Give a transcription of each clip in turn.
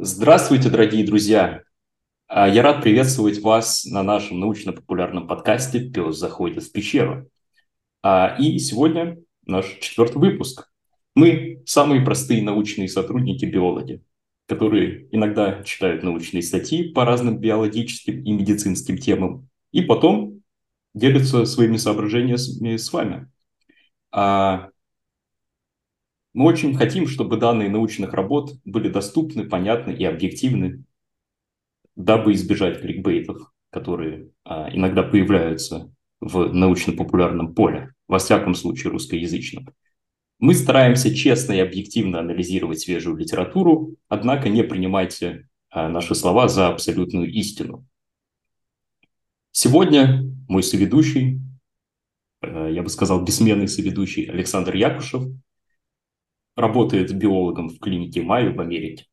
Здравствуйте, дорогие друзья! А, я рад приветствовать вас на нашем научно-популярном подкасте «Пес заходит в пещеру». А, и сегодня наш четвертый выпуск. Мы самые простые научные сотрудники-биологи, которые иногда читают научные статьи по разным биологическим и медицинским темам, и потом делятся своими соображениями с вами. А, мы очень хотим, чтобы данные научных работ были доступны, понятны и объективны, дабы избежать кликбейтов, которые а, иногда появляются в научно-популярном поле, во всяком случае русскоязычном. Мы стараемся честно и объективно анализировать свежую литературу, однако не принимайте а, наши слова за абсолютную истину. Сегодня мой соведущий, а, я бы сказал, бессменный соведущий Александр Якушев – работает биологом в клинике Майо в Америке.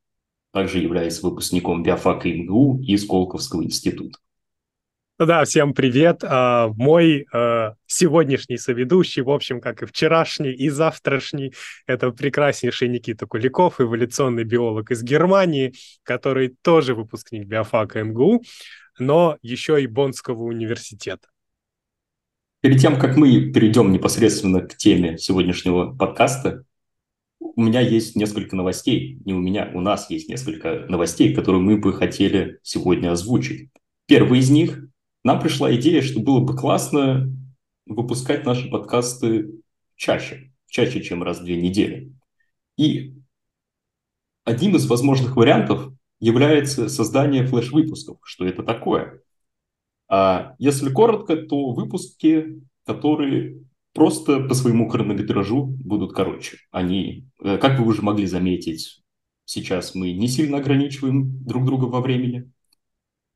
Также является выпускником биофака МГУ и Сколковского института. Да, всем привет. А, мой а, сегодняшний соведущий, в общем, как и вчерашний, и завтрашний, это прекраснейший Никита Куликов, эволюционный биолог из Германии, который тоже выпускник биофака МГУ, но еще и Боннского университета. Перед тем, как мы перейдем непосредственно к теме сегодняшнего подкаста, у меня есть несколько новостей, не у меня, у нас есть несколько новостей, которые мы бы хотели сегодня озвучить. Первый из них, нам пришла идея, что было бы классно выпускать наши подкасты чаще, чаще, чем раз в две недели. И одним из возможных вариантов является создание флеш-выпусков. Что это такое? А если коротко, то выпуски, которые просто по своему хронометражу будут короче. Они, э, как вы уже могли заметить, сейчас мы не сильно ограничиваем друг друга во времени.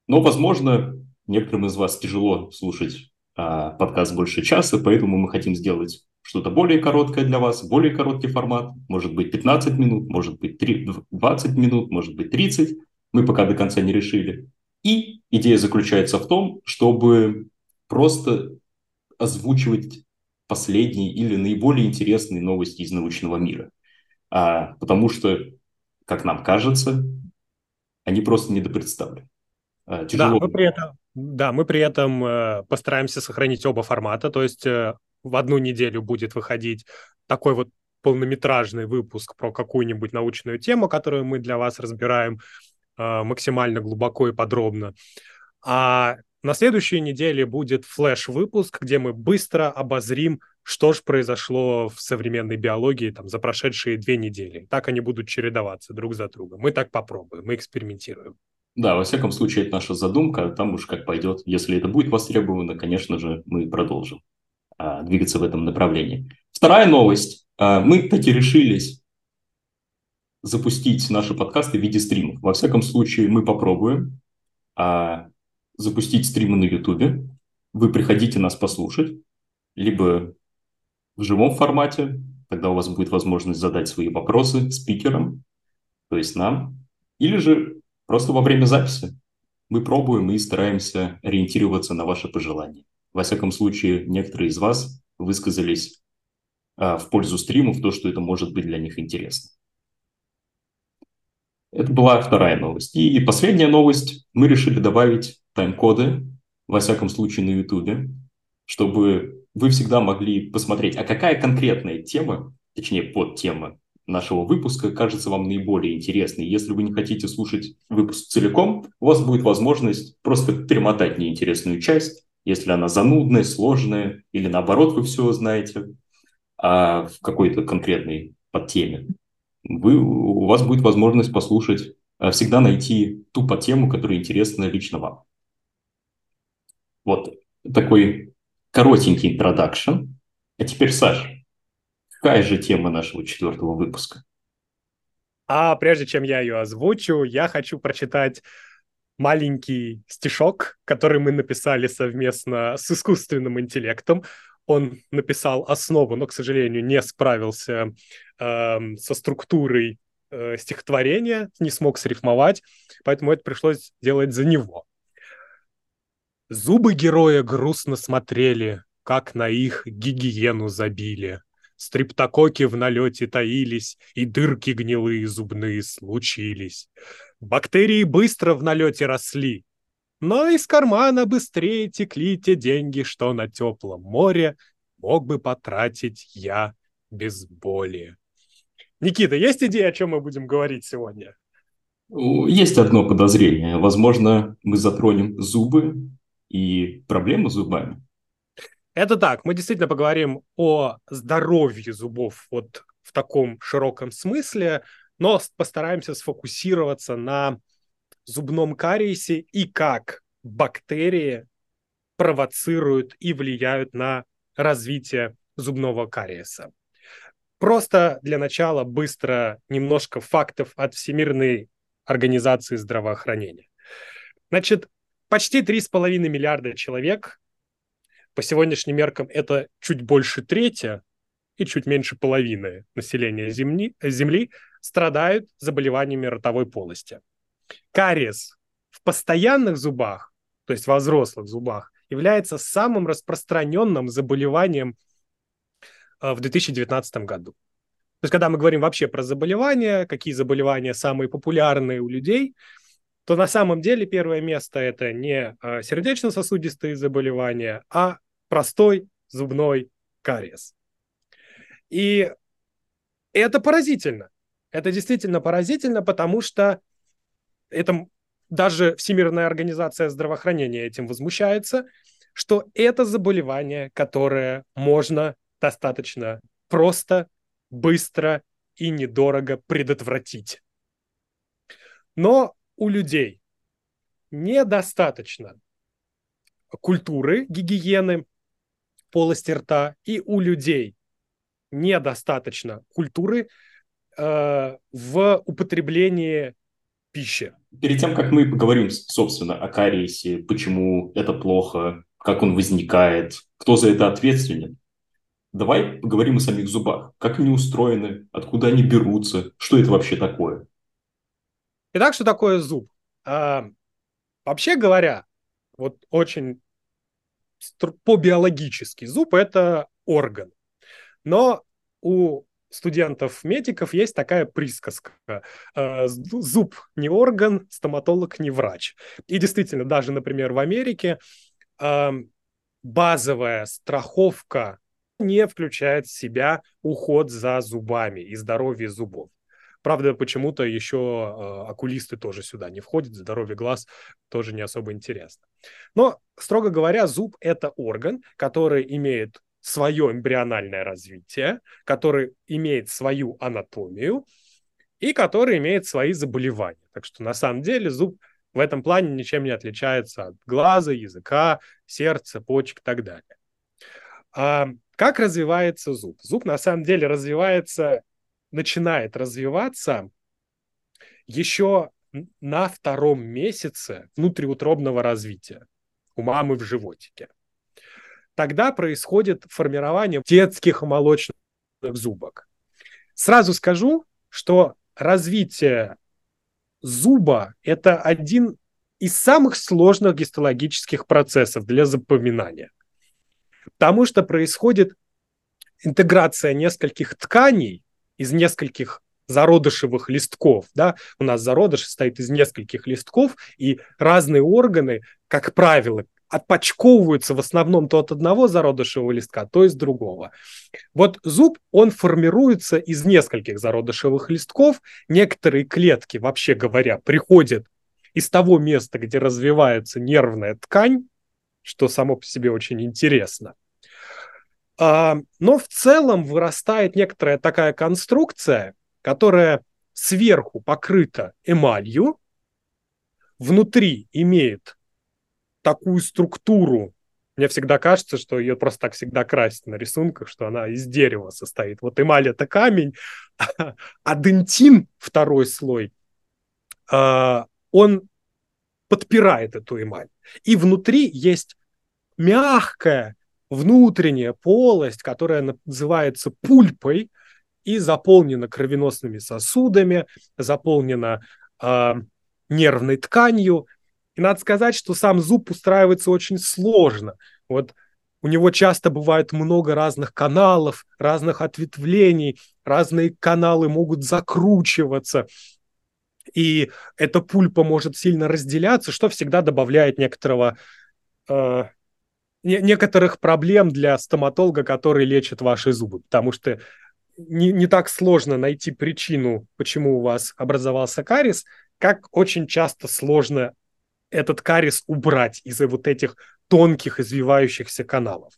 Но, возможно, некоторым из вас тяжело слушать а, подкаст больше часа, поэтому мы хотим сделать что-то более короткое для вас, более короткий формат, может быть 15 минут, может быть 3, 20 минут, может быть 30, мы пока до конца не решили. И идея заключается в том, чтобы просто озвучивать последние или наиболее интересные новости из научного мира. А, потому что, как нам кажется, они просто недопредставлены. А, тяжело. Да, мы при этом, да, мы при этом э, постараемся сохранить оба формата, то есть э, в одну неделю будет выходить такой вот полнометражный выпуск про какую-нибудь научную тему, которую мы для вас разбираем максимально глубоко и подробно. А на следующей неделе будет флеш-выпуск, где мы быстро обозрим, что же произошло в современной биологии там, за прошедшие две недели. Так они будут чередоваться друг за другом. Мы так попробуем, мы экспериментируем. Да, во всяком случае, это наша задумка, там уж как пойдет. Если это будет востребовано, конечно же, мы продолжим а, двигаться в этом направлении. Вторая новость. А, мы таки решились запустить наши подкасты в виде стримов. Во всяком случае, мы попробуем. А, запустить стримы на YouTube. Вы приходите нас послушать, либо в живом формате, тогда у вас будет возможность задать свои вопросы спикерам, то есть нам, или же просто во время записи. Мы пробуем и стараемся ориентироваться на ваши пожелания. Во всяком случае, некоторые из вас высказались а, в пользу стримов, то, что это может быть для них интересно. Это была вторая новость. И последняя новость. Мы решили добавить тайм-коды, во всяком случае на YouTube, чтобы вы всегда могли посмотреть, а какая конкретная тема, точнее подтема нашего выпуска кажется вам наиболее интересной. Если вы не хотите слушать выпуск целиком, у вас будет возможность просто перемотать неинтересную часть, если она занудная, сложная, или наоборот вы все знаете а в какой-то конкретной подтеме вы, у вас будет возможность послушать, э, всегда найти ту по тему, которая интересна лично вам. Вот такой коротенький интродакшн. А теперь, Саш, какая же тема нашего четвертого выпуска? А прежде чем я ее озвучу, я хочу прочитать маленький стишок, который мы написали совместно с искусственным интеллектом он написал основу, но, к сожалению, не справился э, со структурой э, стихотворения, не смог срифмовать, поэтому это пришлось делать за него. Зубы героя грустно смотрели, как на их гигиену забили. Стриптококи в налете таились, и дырки гнилые зубные случились. Бактерии быстро в налете росли, но из кармана быстрее текли те деньги, что на теплом море мог бы потратить я без боли. Никита, есть идея, о чем мы будем говорить сегодня? Есть одно подозрение. Возможно, мы затронем зубы и проблемы с зубами. Это так. Мы действительно поговорим о здоровье зубов вот в таком широком смысле, но постараемся сфокусироваться на зубном кариесе и как бактерии провоцируют и влияют на развитие зубного кариеса. Просто для начала быстро немножко фактов от Всемирной организации здравоохранения. Значит, почти 3,5 миллиарда человек, по сегодняшним меркам это чуть больше трети и чуть меньше половины населения Земли, Земли страдают заболеваниями ротовой полости. Кариес в постоянных зубах, то есть во взрослых зубах, является самым распространенным заболеванием э, в 2019 году. То есть, когда мы говорим вообще про заболевания, какие заболевания самые популярные у людей, то на самом деле первое место это не э, сердечно-сосудистые заболевания, а простой зубной кариес. И это поразительно. Это действительно поразительно, потому что это даже Всемирная организация здравоохранения этим возмущается, что это заболевание, которое можно достаточно просто, быстро и недорого предотвратить. Но у людей недостаточно культуры гигиены полости рта, и у людей недостаточно культуры э, в употреблении пищи. Перед тем, как мы поговорим, собственно, о кариесе, почему это плохо, как он возникает, кто за это ответственен, давай поговорим о самих зубах. Как они устроены, откуда они берутся, что это вообще такое? Итак, что такое зуб? А, вообще говоря, вот очень по-биологически зуб – это орган. Но у студентов-медиков есть такая присказка. Э, зуб не орган, стоматолог не врач. И действительно, даже, например, в Америке эм, базовая страховка не включает в себя уход за зубами и здоровье зубов. Правда, почему-то еще э, окулисты тоже сюда не входят, здоровье глаз тоже не особо интересно. Но, строго говоря, зуб – это орган, который имеет свое эмбриональное развитие, который имеет свою анатомию и который имеет свои заболевания. Так что на самом деле зуб в этом плане ничем не отличается от глаза, языка, сердца, почек и так далее. А как развивается зуб? Зуб на самом деле развивается, начинает развиваться еще на втором месяце внутриутробного развития у мамы в животике тогда происходит формирование детских молочных зубок. Сразу скажу, что развитие зуба – это один из самых сложных гистологических процессов для запоминания. Потому что происходит интеграция нескольких тканей из нескольких зародышевых листков. Да? У нас зародыш состоит из нескольких листков, и разные органы, как правило, отпочковываются в основном то от одного зародышевого листка, то из другого. Вот зуб, он формируется из нескольких зародышевых листков. Некоторые клетки, вообще говоря, приходят из того места, где развивается нервная ткань, что само по себе очень интересно. А, но в целом вырастает некоторая такая конструкция, которая сверху покрыта эмалью, внутри имеет такую структуру. Мне всегда кажется, что ее просто так всегда красят на рисунках, что она из дерева состоит. Вот эмаль это камень, а дентин, второй слой, а, он подпирает эту эмаль. И внутри есть мягкая внутренняя полость, которая называется пульпой и заполнена кровеносными сосудами, заполнена э, нервной тканью И надо сказать, что сам зуб устраивается очень сложно. Вот у него часто бывает много разных каналов, разных ответвлений, разные каналы могут закручиваться, и эта пульпа может сильно разделяться, что всегда добавляет некоторого э, некоторых проблем для стоматолога, который лечит ваши зубы, потому что не, не так сложно найти причину, почему у вас образовался кариес, как очень часто сложно этот кариес убрать из-за вот этих тонких извивающихся каналов.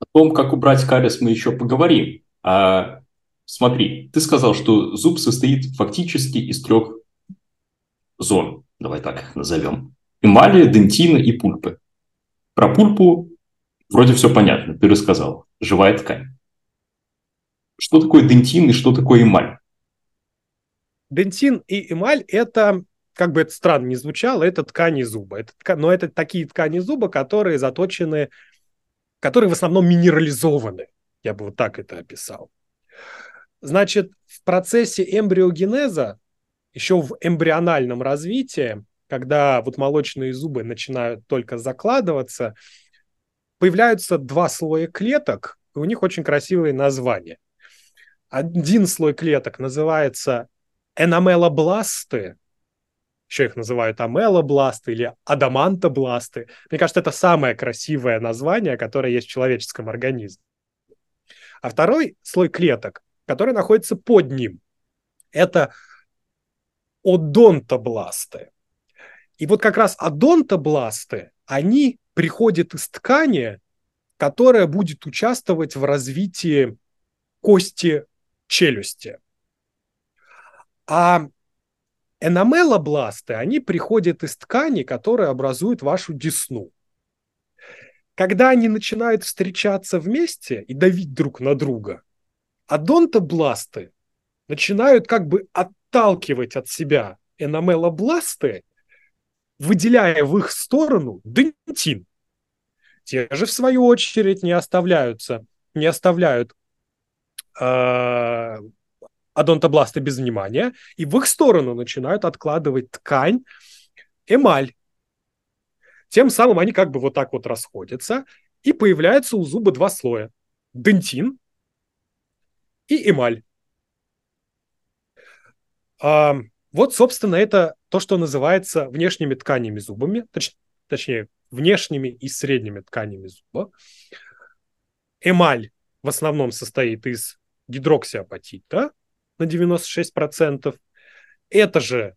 О том, как убрать кариес, мы еще поговорим. А смотри, ты сказал, что зуб состоит фактически из трех зон, давай так их назовем. Эмали, дентина и пульпы. Про пульпу вроде все понятно, ты рассказал. Живая ткань. Что такое дентин и что такое эмаль? Дентин и эмаль – это, как бы это странно не звучало, это ткани зуба. Это, но это такие ткани зуба, которые заточены, которые в основном минерализованы. Я бы вот так это описал. Значит, в процессе эмбриогенеза, еще в эмбриональном развитии, когда вот молочные зубы начинают только закладываться, появляются два слоя клеток, и у них очень красивые названия. Один слой клеток называется энамелобласты, еще их называют амелобласты или адамантобласты. Мне кажется, это самое красивое название, которое есть в человеческом организме. А второй слой клеток, который находится под ним, это одонтобласты. И вот как раз адонтобласты, они приходят из ткани, которая будет участвовать в развитии кости челюсти. А энамелобласты, они приходят из ткани, которая образует вашу десну. Когда они начинают встречаться вместе и давить друг на друга, адонтобласты начинают как бы отталкивать от себя энамелобласты выделяя в их сторону дентин. Те же, в свою очередь, не оставляются, не оставляют э, адонтобласты без внимания, и в их сторону начинают откладывать ткань, эмаль. Тем самым они как бы вот так вот расходятся, и появляется у зуба два слоя. Дентин и эмаль. А, вот, собственно, это то, что называется внешними тканями зубами, точ, точнее, внешними и средними тканями зуба. Эмаль в основном состоит из гидроксиапатита на 96%. Это же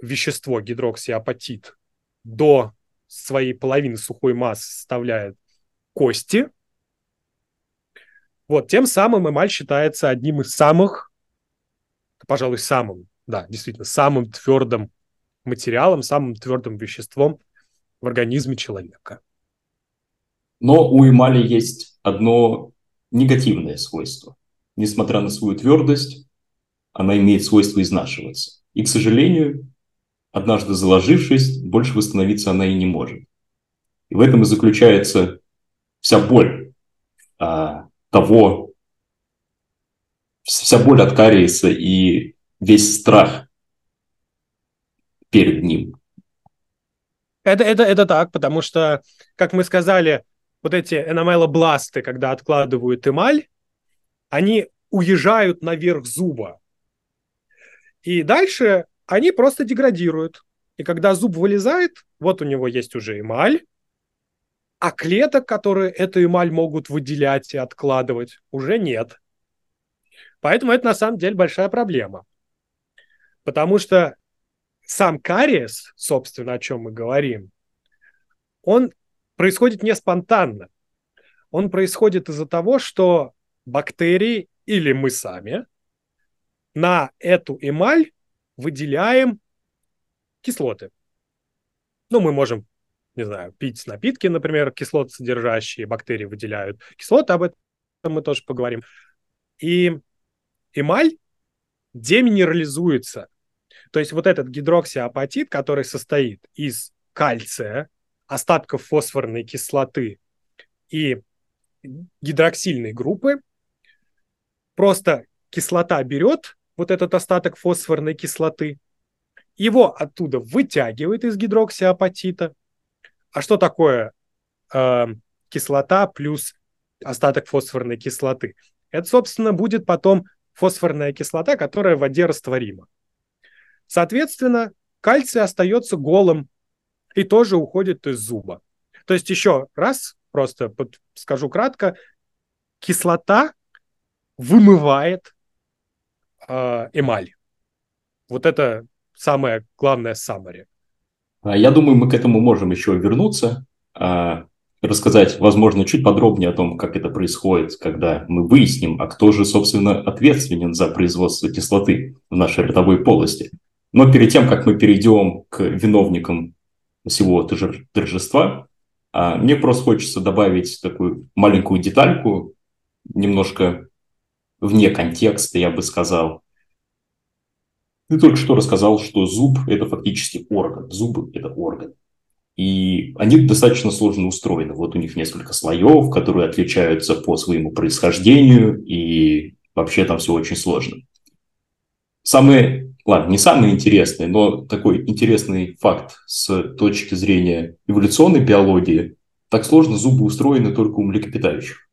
вещество гидроксиапатит до своей половины сухой массы составляет кости. Вот, тем самым эмаль считается одним из самых, пожалуй, самым да, действительно, самым твердым материалом, самым твердым веществом в организме человека. Но у эмали есть одно негативное свойство. Несмотря на свою твердость, она имеет свойство изнашиваться. И, к сожалению, однажды заложившись, больше восстановиться она и не может. И в этом и заключается вся боль а, того, вся боль от кариеса и весь страх перед ним. Это, это, это так, потому что, как мы сказали, вот эти энамелобласты, когда откладывают эмаль, они уезжают наверх зуба. И дальше они просто деградируют. И когда зуб вылезает, вот у него есть уже эмаль, а клеток, которые эту эмаль могут выделять и откладывать, уже нет. Поэтому это на самом деле большая проблема. Потому что сам кариес, собственно, о чем мы говорим, он происходит не спонтанно. Он происходит из-за того, что бактерии или мы сами на эту эмаль выделяем кислоты. Ну, мы можем, не знаю, пить напитки, например, кислоты содержащие, бактерии выделяют кислоты, об этом мы тоже поговорим. И эмаль деминерализуется то есть вот этот гидроксиапатит, который состоит из кальция, остатков фосфорной кислоты и гидроксильной группы, просто кислота берет вот этот остаток фосфорной кислоты его оттуда вытягивает из гидроксиапатита. А что такое э, кислота плюс остаток фосфорной кислоты? Это, собственно, будет потом фосфорная кислота, которая в воде растворима. Соответственно, кальций остается голым и тоже уходит из зуба. То есть еще раз, просто под, скажу кратко, кислота вымывает э, эмаль. Вот это самое главное. А, я думаю, мы к этому можем еще вернуться, а, рассказать, возможно, чуть подробнее о том, как это происходит, когда мы выясним, а кто же, собственно, ответственен за производство кислоты в нашей ротовой полости. Но перед тем, как мы перейдем к виновникам всего торжества, а, мне просто хочется добавить такую маленькую детальку, немножко вне контекста, я бы сказал. Ты только что рассказал, что зуб – это фактически орган. Зубы – это орган. И они достаточно сложно устроены. Вот у них несколько слоев, которые отличаются по своему происхождению, и вообще там все очень сложно. Самое, ладно, не самое интересное, но такой интересный факт с точки зрения эволюционной биологии, так сложно зубы устроены только у млекопитающих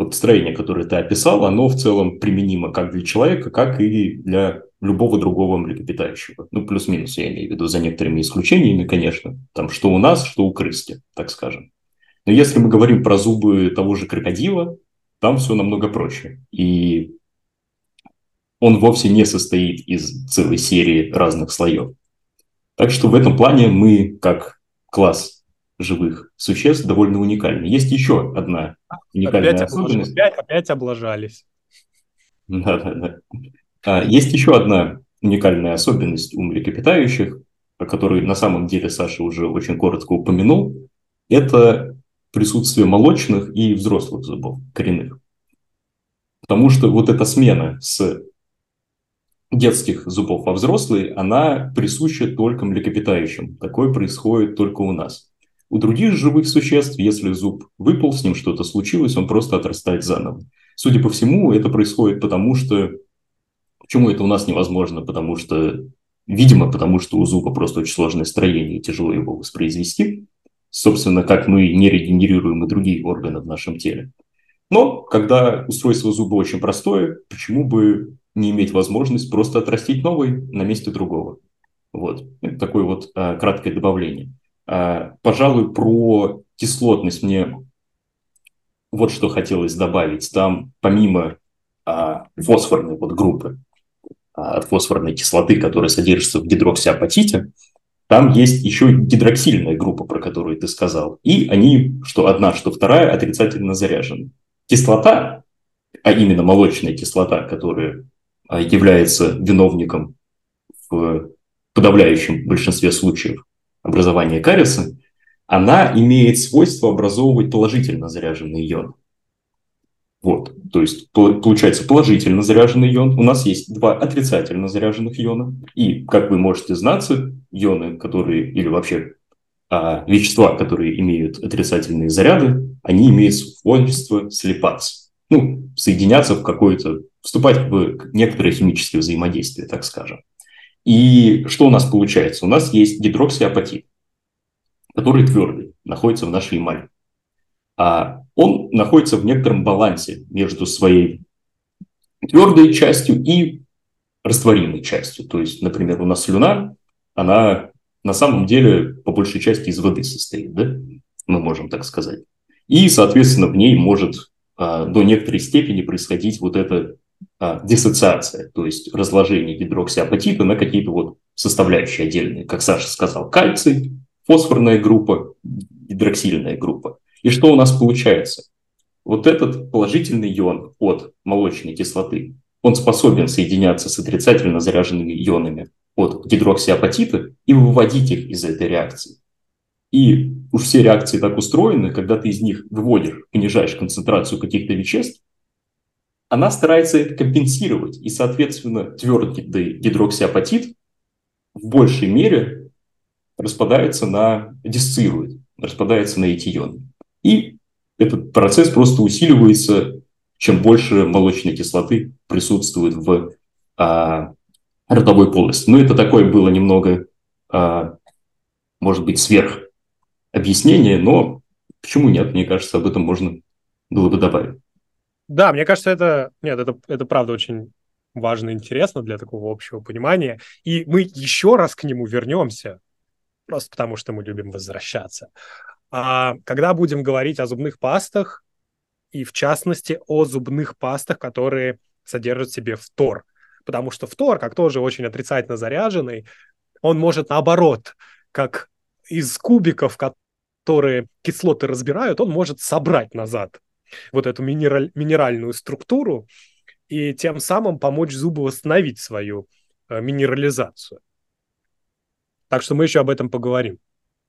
вот строение, которое ты описал, оно в целом применимо как для человека, как и для любого другого млекопитающего. Ну, плюс-минус, я имею в виду, за некоторыми исключениями, конечно. Там что у нас, что у крыски, так скажем. Но если мы говорим про зубы того же крокодила, там все намного проще. И он вовсе не состоит из целой серии разных слоев. Так что в этом плане мы, как класс живых существ довольно уникальны. Есть еще одна уникальная опять особенность. Опять, опять облажались. Да-да-да. А, есть еще одна уникальная особенность у млекопитающих, о которой на самом деле Саша уже очень коротко упомянул. Это присутствие молочных и взрослых зубов, коренных. Потому что вот эта смена с детских зубов во взрослые, она присуща только млекопитающим. Такое происходит только у нас. У других живых существ, если зуб выпал, с ним что-то случилось, он просто отрастает заново. Судя по всему, это происходит потому, что... Почему это у нас невозможно? Потому что, видимо, потому что у зуба просто очень сложное строение, и тяжело его воспроизвести. Собственно, как мы не регенерируем и другие органы в нашем теле. Но когда устройство зуба очень простое, почему бы не иметь возможность просто отрастить новый на месте другого? Вот. Это такое вот а, краткое добавление. А, пожалуй, про кислотность мне вот что хотелось добавить. Там помимо а, фосфорной вот группы, а, от фосфорной кислоты, которая содержится в гидроксиапатите, там есть еще гидроксильная группа, про которую ты сказал. И они, что одна, что вторая, отрицательно заряжены. Кислота, а именно молочная кислота, которая является виновником в подавляющем большинстве случаев образования кариеса, она имеет свойство образовывать положительно заряженный ион. Вот, то есть получается положительно заряженный ион. У нас есть два отрицательно заряженных иона. И, как вы можете знаться, ионы, которые, или вообще а, вещества, которые имеют отрицательные заряды, они имеют свойство слипаться. Ну, соединяться в какое-то, вступать в некоторое химическое взаимодействие, так скажем. И что у нас получается? У нас есть гидроксиапатит, который твердый, находится в нашей эмали. А он находится в некотором балансе между своей твердой частью и растворимой частью. То есть, например, у нас слюна, она на самом деле по большей части из воды состоит, да? мы можем так сказать. И, соответственно, в ней может а, до некоторой степени происходить вот это а, диссоциация, то есть разложение гидроксиапатита на какие-то вот составляющие отдельные. Как Саша сказал, кальций, фосфорная группа, гидроксильная группа. И что у нас получается? Вот этот положительный ион от молочной кислоты, он способен соединяться с отрицательно заряженными ионами от гидроксиапатита и выводить их из этой реакции. И уж все реакции так устроены, когда ты из них выводишь, понижаешь концентрацию каких-то веществ, она старается это компенсировать. И, соответственно, твердый гидроксиапатит в большей мере распадается на, диссоциирует, распадается на эти ионы. И этот процесс просто усиливается, чем больше молочной кислоты присутствует в, а, ротовой полости. Ну, это такое было немного, а, может быть, сверх объяснение, но почему нет? Мне кажется, об этом можно было бы добавить. Да, мне кажется, это... Нет, это, это правда очень важно и интересно для такого общего понимания. И мы еще раз к нему вернемся, просто потому что мы любим возвращаться. А когда будем говорить о зубных пастах, и в частности о зубных пастах, которые содержат в себе фтор. Потому что фтор, как тоже очень отрицательно заряженный, он может наоборот, как из кубиков, которые кислоты разбирают, он может собрать назад вот эту минераль, минеральную структуру и тем самым помочь зубу восстановить свою э, минерализацию. Так что мы еще об этом поговорим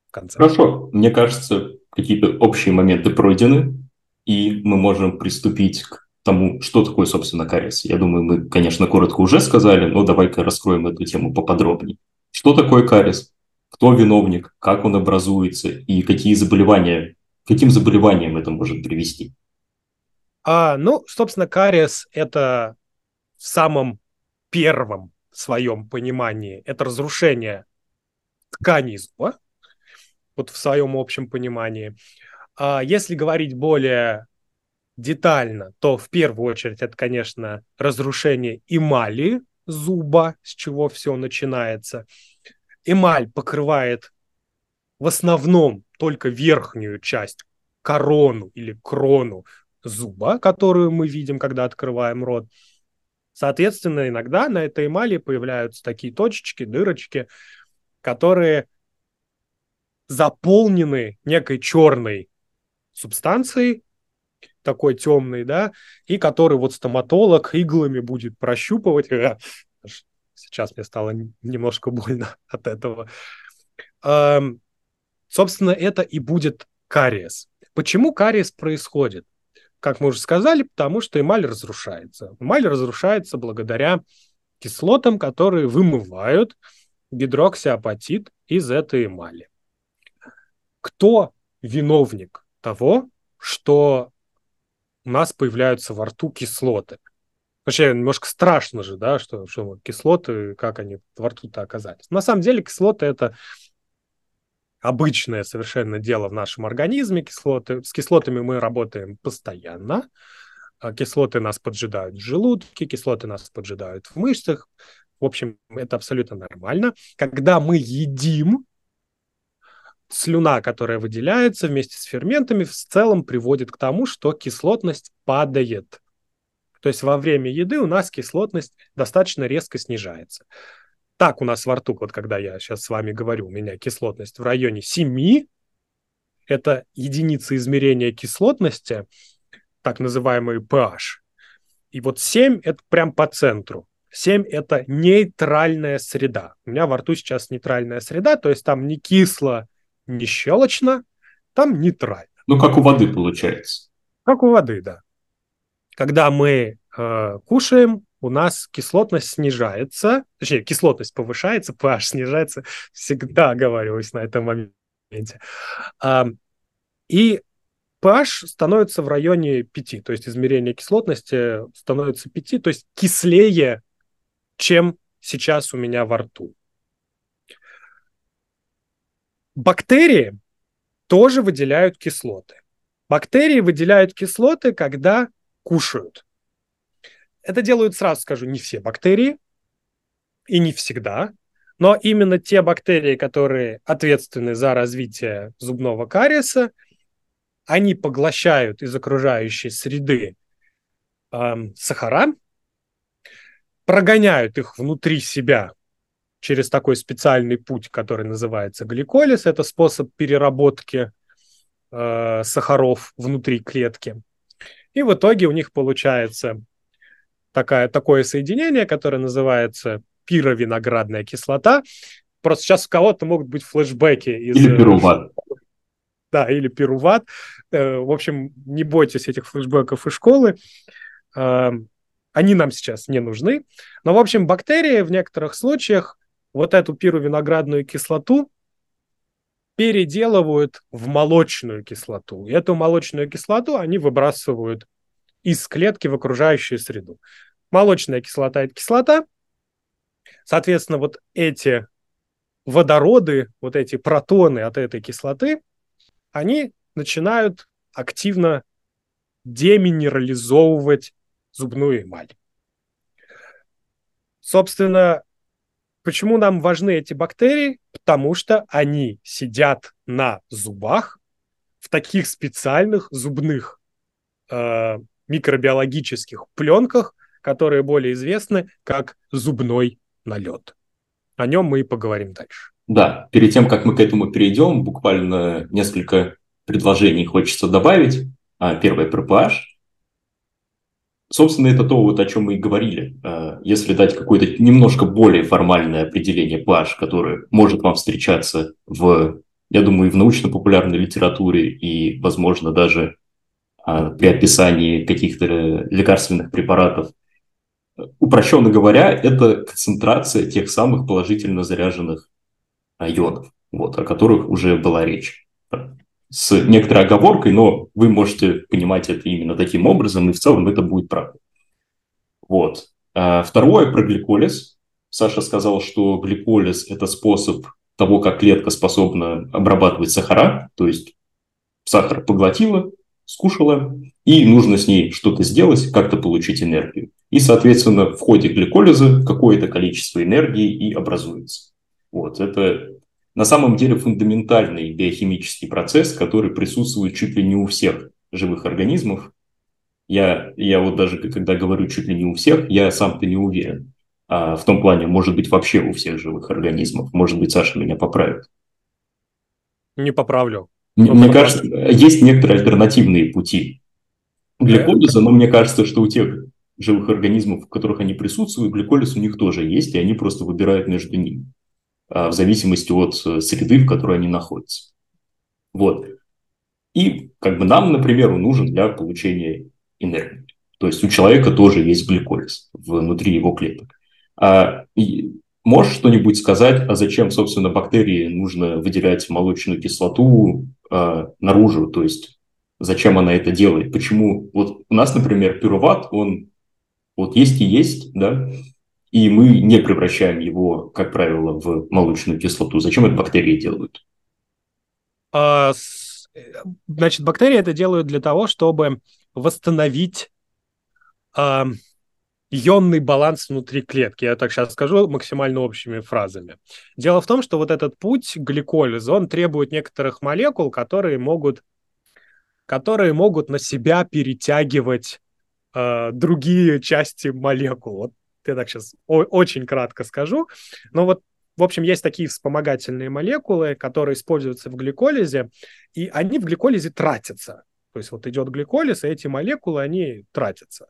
в конце. Хорошо. Мне кажется, какие-то общие моменты пройдены, и мы можем приступить к тому, что такое, собственно, кариес. Я думаю, мы, конечно, коротко уже сказали, но давай-ка раскроем эту тему поподробнее. Что такое кариес? Кто виновник? Как он образуется? И какие заболевания, каким заболеваниям это может привести? А, ну, собственно, кариес – это в самом первом своем понимании, это разрушение тканей зуба, вот в своем общем понимании. А если говорить более детально, то в первую очередь это, конечно, разрушение эмали зуба, с чего все начинается. Эмаль покрывает в основном только верхнюю часть, корону или крону зуба, которую мы видим, когда открываем рот. Соответственно, иногда на этой эмали появляются такие точечки, дырочки, которые заполнены некой черной субстанцией, такой темный, да, и который вот стоматолог иглами будет прощупывать. Сейчас мне стало немножко больно от этого. Собственно, это и будет кариес. Почему кариес происходит? Как мы уже сказали, потому что эмаль разрушается. Эмаль разрушается благодаря кислотам, которые вымывают гидроксиапатит из этой эмали. Кто виновник того, что у нас появляются во рту кислоты. Вообще немножко страшно же, да, что, что кислоты, как они во рту-то оказались. На самом деле кислоты это обычное совершенно дело в нашем организме. Кислоты, с кислотами мы работаем постоянно. А кислоты нас поджидают в желудке, кислоты нас поджидают в мышцах. В общем, это абсолютно нормально. Когда мы едим, слюна, которая выделяется вместе с ферментами, в целом приводит к тому, что кислотность падает. То есть во время еды у нас кислотность достаточно резко снижается. Так у нас во рту, вот когда я сейчас с вами говорю, у меня кислотность в районе 7, это единица измерения кислотности, так называемый pH. И вот 7 это прям по центру. 7 это нейтральная среда. У меня во рту сейчас нейтральная среда, то есть там не кисло, не щелочно, там нейтрально. Ну, как у воды получается. Как у воды, да. Когда мы э, кушаем, у нас кислотность снижается, точнее, кислотность повышается, pH снижается, всегда оговариваюсь на этом моменте. И pH становится в районе 5, то есть измерение кислотности становится 5, то есть кислее, чем сейчас у меня во рту. Бактерии тоже выделяют кислоты. Бактерии выделяют кислоты, когда кушают. Это делают, сразу скажу, не все бактерии и не всегда, но именно те бактерии, которые ответственны за развитие зубного кариеса, они поглощают из окружающей среды э, сахара, прогоняют их внутри себя через такой специальный путь, который называется гликолиз. Это способ переработки э, сахаров внутри клетки. И в итоге у них получается такая, такое соединение, которое называется пировиноградная кислота. Просто сейчас у кого-то могут быть флешбеки. Из, или пируват. Да, или пируват. Э, в общем, не бойтесь этих флешбеков из школы. Э, они нам сейчас не нужны. Но, в общем, бактерии в некоторых случаях вот эту пировиноградную кислоту переделывают в молочную кислоту. И эту молочную кислоту они выбрасывают из клетки в окружающую среду. Молочная кислота – это кислота, Соответственно, вот эти водороды, вот эти протоны от этой кислоты, они начинают активно деминерализовывать зубную эмаль. Собственно, почему нам важны эти бактерии? Потому что они сидят на зубах в таких специальных зубных э, микробиологических пленках, которые более известны как зубной налет. О нем мы и поговорим дальше. Да, перед тем, как мы к этому перейдем, буквально несколько предложений хочется добавить. А, первое про pH. Собственно, это то, вот, о чем мы и говорили. А, если дать какое-то немножко более формальное определение pH, которое может вам встречаться в, я думаю, в научно-популярной литературе и, возможно, даже при описании каких-то лекарственных препаратов, упрощенно говоря, это концентрация тех самых положительно заряженных ионов, вот, о которых уже была речь с некоторой оговоркой, но вы можете понимать это именно таким образом, и в целом это будет правда. Вот. А второе про гликолиз. Саша сказал, что гликолиз – это способ того, как клетка способна обрабатывать сахара, то есть сахар поглотила, скушала, и нужно с ней что-то сделать, как-то получить энергию. И, соответственно, в ходе гликолиза какое-то количество энергии и образуется. Вот, это на самом деле фундаментальный биохимический процесс, который присутствует чуть ли не у всех живых организмов. Я, я вот даже когда говорю чуть ли не у всех, я сам-то не уверен. А в том плане, может быть, вообще у всех живых организмов. Может быть, Саша меня поправит. Не поправлю. Мне, мне кажется, есть некоторые альтернативные пути гликолиза, но мне кажется, что у тех живых организмов, в которых они присутствуют, гликолиз у них тоже есть, и они просто выбирают между ними. А, в зависимости от э, среды, в которой они находятся. Вот. И как бы нам, например, нужен для получения энергии. То есть у человека тоже есть гликолиз внутри его клеток. А, и можешь что-нибудь сказать, а зачем, собственно, бактерии нужно выделять молочную кислоту а, наружу? То есть зачем она это делает? Почему? Вот у нас, например, пируват, он вот есть и есть, да, и мы не превращаем его, как правило, в молочную кислоту. Зачем это бактерии делают? А, значит, бактерии это делают для того, чтобы восстановить а, ионный баланс внутри клетки. Я так сейчас скажу максимально общими фразами. Дело в том, что вот этот путь гликолиза, он требует некоторых молекул, которые могут, которые могут на себя перетягивать э, другие части молекул. Вот я так сейчас очень кратко скажу. Но вот, в общем, есть такие вспомогательные молекулы, которые используются в гликолизе, и они в гликолизе тратятся. То есть вот идет гликолиз, и эти молекулы, они тратятся.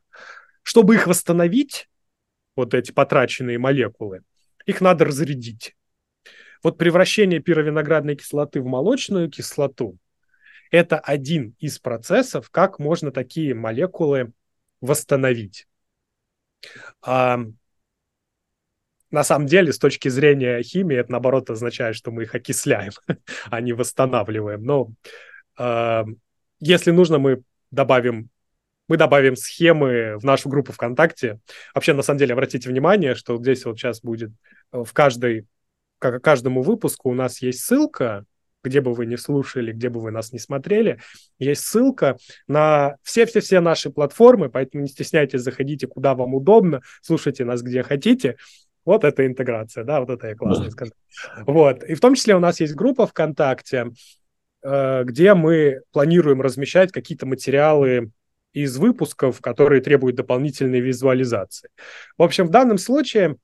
Чтобы их восстановить, вот эти потраченные молекулы, их надо разрядить. Вот превращение пировиноградной кислоты в молочную кислоту – это один из процессов, как можно такие молекулы восстановить. А, на самом деле, с точки зрения химии, это наоборот означает, что мы их окисляем, а не восстанавливаем. Но э, если нужно, мы добавим мы добавим схемы в нашу группу ВКонтакте. Вообще, на самом деле, обратите внимание, что здесь вот сейчас будет в каждой, к каждому выпуску у нас есть ссылка где бы вы ни слушали, где бы вы нас не смотрели, есть ссылка на все-все-все наши платформы, поэтому не стесняйтесь, заходите куда вам удобно, слушайте нас где хотите. Вот это интеграция, да, вот это я классно да. сказал. Вот, и в том числе у нас есть группа ВКонтакте, э, где мы планируем размещать какие-то материалы из выпусков, которые требуют дополнительной визуализации. В общем, в данном случае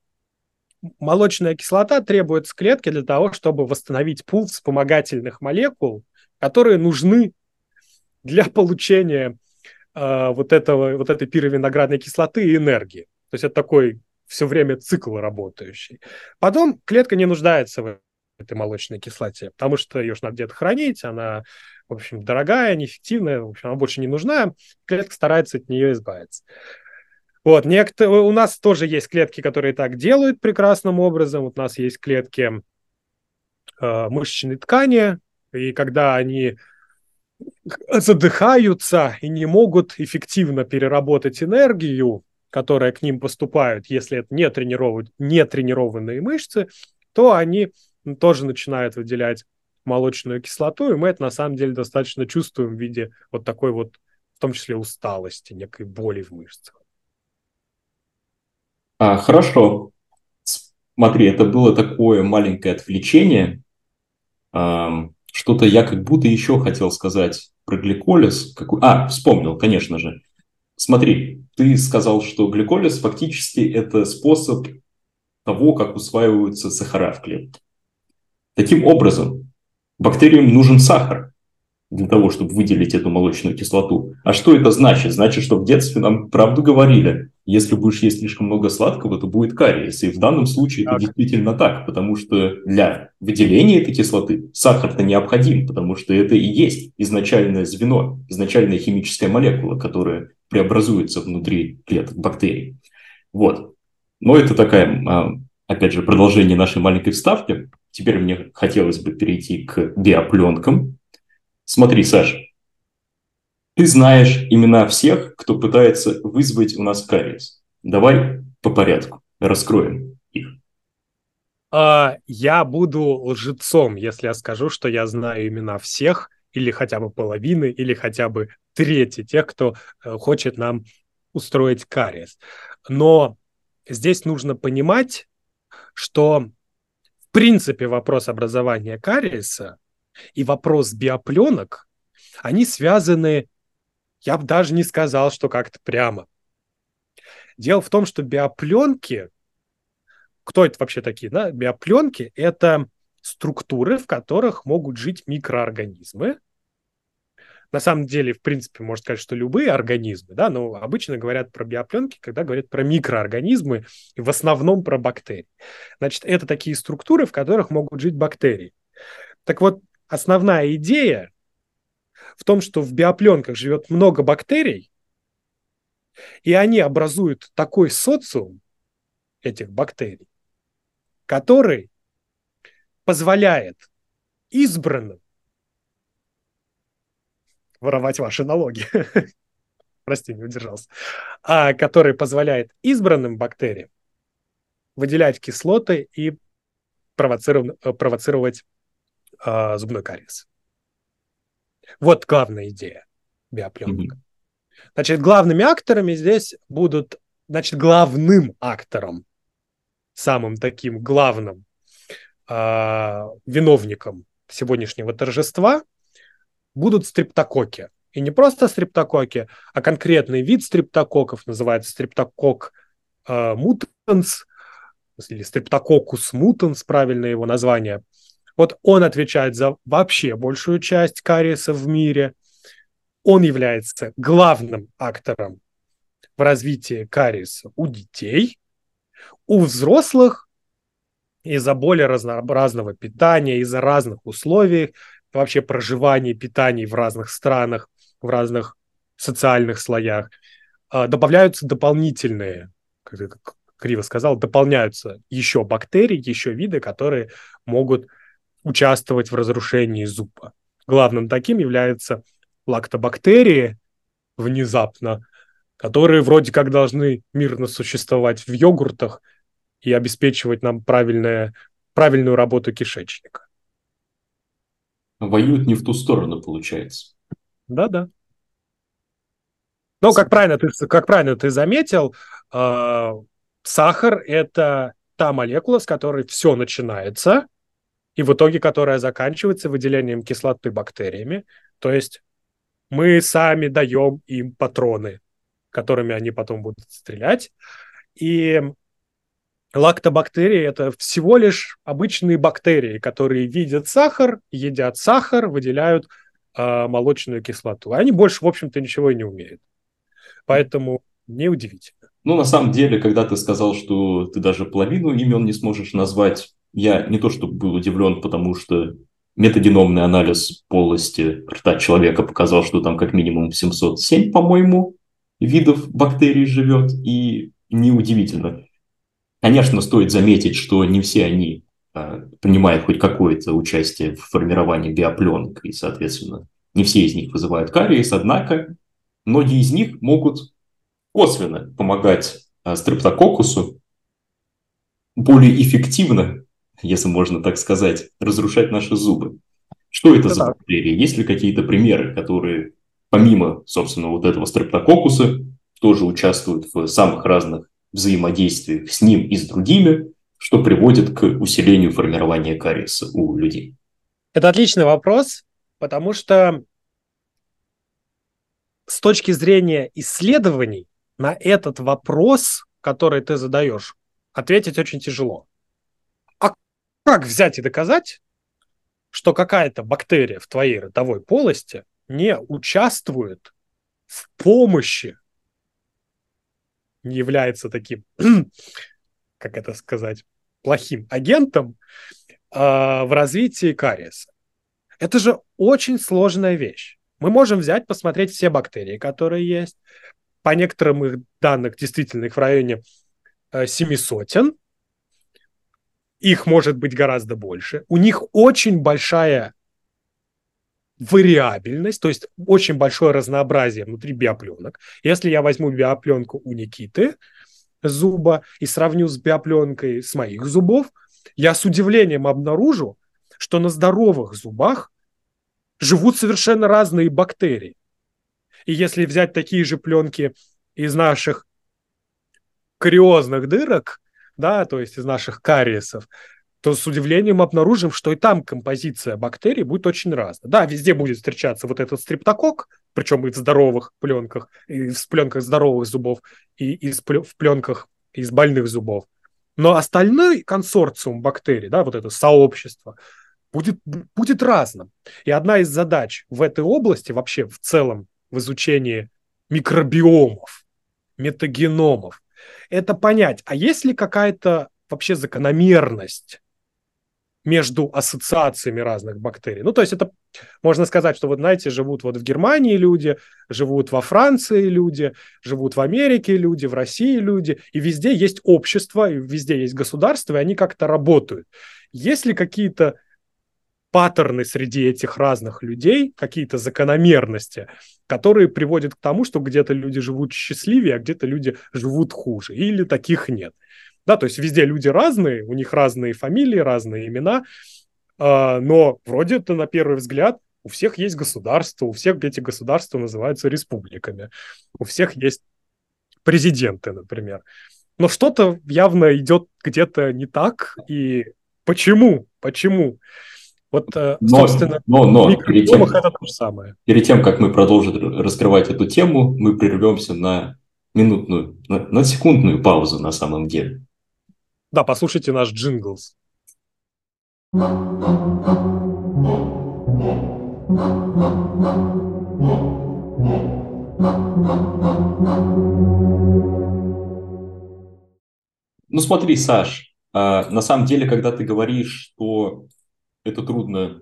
молочная кислота требуется клетке для того, чтобы восстановить пул вспомогательных молекул, которые нужны для получения э, вот, этого, вот этой пировиноградной кислоты и энергии. То есть это такой все время цикл работающий. Потом клетка не нуждается в этой молочной кислоте, потому что ее же надо где-то хранить, она, в общем, дорогая, неэффективная, в общем, она больше не нужна, клетка старается от нее избавиться. Вот, некто, у нас тоже есть клетки, которые так делают прекрасным образом. Вот у нас есть клетки э, мышечной ткани, и когда они задыхаются и не могут эффективно переработать энергию, которые к ним поступают, если это не, тренировать, не тренированные мышцы, то они тоже начинают выделять молочную кислоту, и мы это на самом деле достаточно чувствуем в виде вот такой вот, в том числе усталости, некой боли в мышцах. А, хорошо. Смотри, это было такое маленькое отвлечение. А, что-то я как будто еще хотел сказать про гликолиз. Какой... А, вспомнил, конечно же. Смотри, ты сказал, что гликолиз фактически это способ того, как усваиваются сахара в клетке. Таким образом, бактериям нужен сахар для того, чтобы выделить эту молочную кислоту. А что это значит? Значит, что в детстве нам правду говорили, если будешь есть слишком много сладкого, то будет кариес. И в данном случае так. это действительно так, потому что для выделения этой кислоты сахар-то необходим, потому что это и есть изначальное звено, изначальная химическая молекула, которая преобразуется внутри клеток бактерий. Вот. Но это такая, а, опять же, продолжение нашей маленькой вставки. Теперь мне хотелось бы перейти к биопленкам. Смотри, Саша, ты знаешь имена всех, кто пытается вызвать у нас кариес. Давай по порядку раскроем их. А, я буду лжецом, если я скажу, что я знаю имена всех, или хотя бы половины, или хотя бы трети тех, кто э, хочет нам устроить кариес. Но здесь нужно понимать, что принципе вопрос образования кариеса и вопрос биопленок, они связаны я бы даже не сказал, что как-то прямо. Дело в том, что биопленки, кто это вообще такие, да? Биопленки – это структуры, в которых могут жить микроорганизмы. На самом деле, в принципе, можно сказать, что любые организмы, да, но обычно говорят про биопленки, когда говорят про микроорганизмы, и в основном про бактерии. Значит, это такие структуры, в которых могут жить бактерии. Так вот, основная идея в том, что в биопленках живет много бактерий, и они образуют такой социум этих бактерий, который позволяет избранным воровать ваши налоги, прости, не удержался, а который позволяет избранным бактериям выделять кислоты и провоцировать, провоцировать э, зубной кариес. Вот главная идея биопленок. Mm-hmm. Значит, главными акторами здесь будут, значит, главным актором, самым таким главным э, виновником сегодняшнего торжества будут стриптококи. И не просто стриптококи, а конкретный вид стриптококков, называется стриптокок э, мутанс, или стриптококус мутанс, правильное его название – вот он отвечает за вообще большую часть кариеса в мире. Он является главным актором в развитии кариеса у детей, у взрослых из-за более разнообразного питания, из-за разных условий, вообще проживания, питаний в разных странах, в разных социальных слоях, а, добавляются дополнительные, как криво сказал, дополняются еще бактерии, еще виды, которые могут участвовать в разрушении зуба. Главным таким является лактобактерии внезапно, которые вроде как должны мирно существовать в йогуртах и обеспечивать нам правильное, правильную работу кишечника. Воюют не в ту сторону, получается. Да-да. Ну, как правильно ты, как правильно ты заметил, э, сахар – это та молекула, с которой все начинается, и в итоге которая заканчивается выделением кислоты бактериями. То есть мы сами даем им патроны, которыми они потом будут стрелять. И лактобактерии – это всего лишь обычные бактерии, которые видят сахар, едят сахар, выделяют э, молочную кислоту. Они больше, в общем-то, ничего и не умеют. Поэтому неудивительно. Ну, на самом деле, когда ты сказал, что ты даже половину имен не сможешь назвать, я не то чтобы был удивлен, потому что метагеномный анализ полости рта человека показал, что там как минимум 707, по-моему, видов бактерий живет, и неудивительно. Конечно, стоит заметить, что не все они а, принимают хоть какое-то участие в формировании биопленок, и, соответственно, не все из них вызывают кариес, однако многие из них могут косвенно помогать стрептококусу более эффективно, если можно так сказать, разрушать наши зубы. Что это, это за так. бактерии? Есть ли какие-то примеры, которые помимо, собственно, вот этого стрептококуса тоже участвуют в самых разных взаимодействиях с ним и с другими, что приводит к усилению формирования кариеса у людей? Это отличный вопрос, потому что с точки зрения исследований на этот вопрос, который ты задаешь, ответить очень тяжело. А как взять и доказать, что какая-то бактерия в твоей ротовой полости не участвует в помощи, не является таким, как это сказать, плохим агентом э, в развитии кариеса? Это же очень сложная вещь. Мы можем взять, посмотреть все бактерии, которые есть. По некоторым их данных, действительно, их в районе э, семи сотен. Их может быть гораздо больше. У них очень большая вариабельность, то есть очень большое разнообразие внутри биопленок. Если я возьму биопленку у Никиты зуба и сравню с биопленкой с моих зубов, я с удивлением обнаружу, что на здоровых зубах живут совершенно разные бактерии. И если взять такие же пленки из наших кариозных дырок, да, то есть из наших кариесов, то с удивлением обнаружим, что и там композиция бактерий будет очень разная. Да, везде будет встречаться вот этот стрептокок, причем и в здоровых пленках, и в пленках здоровых зубов, и, и в пленках из больных зубов. Но остальной консорциум бактерий, да, вот это сообщество, будет, будет разным. И одна из задач в этой области, вообще в целом в изучении микробиомов, метагеномов, это понять, а есть ли какая-то вообще закономерность между ассоциациями разных бактерий. Ну, то есть это можно сказать, что вот, знаете, живут вот в Германии люди, живут во Франции люди, живут в Америке люди, в России люди, и везде есть общество, и везде есть государство, и они как-то работают. Есть ли какие-то паттерны среди этих разных людей, какие-то закономерности, которые приводят к тому, что где-то люди живут счастливее, а где-то люди живут хуже, или таких нет. Да, то есть везде люди разные, у них разные фамилии, разные имена, а, но вроде это на первый взгляд у всех есть государство, у всех эти государства называются республиками, у всех есть президенты, например. Но что-то явно идет где-то не так, и почему? Почему? Вот, э, но, собственно, но, но перед тем, это то же самое. Перед тем, как мы продолжим раскрывать эту тему, мы прервемся на минутную, на, на секундную паузу на самом деле. Да, послушайте наш джинглс. Ну смотри, Саш, а, на самом деле, когда ты говоришь, что это трудно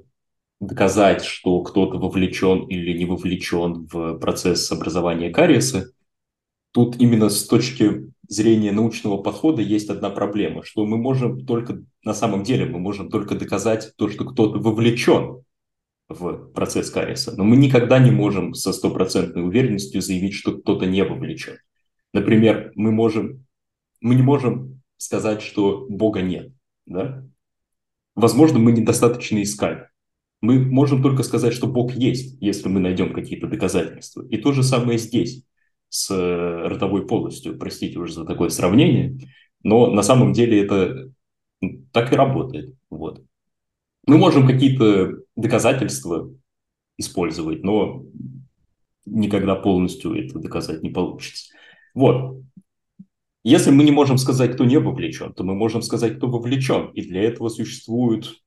доказать, что кто-то вовлечен или не вовлечен в процесс образования кариеса, тут именно с точки зрения научного подхода есть одна проблема, что мы можем только, на самом деле, мы можем только доказать то, что кто-то вовлечен в процесс кариеса, но мы никогда не можем со стопроцентной уверенностью заявить, что кто-то не вовлечен. Например, мы можем, мы не можем сказать, что Бога нет, да? Возможно, мы недостаточно искали. Мы можем только сказать, что Бог есть, если мы найдем какие-то доказательства. И то же самое здесь с э, ротовой полостью. Простите уже за такое сравнение, но на самом деле это так и работает. Вот. Мы можем какие-то доказательства использовать, но никогда полностью это доказать не получится. Вот. Если мы не можем сказать, кто не вовлечен, то мы можем сказать, кто вовлечен. И для этого существуют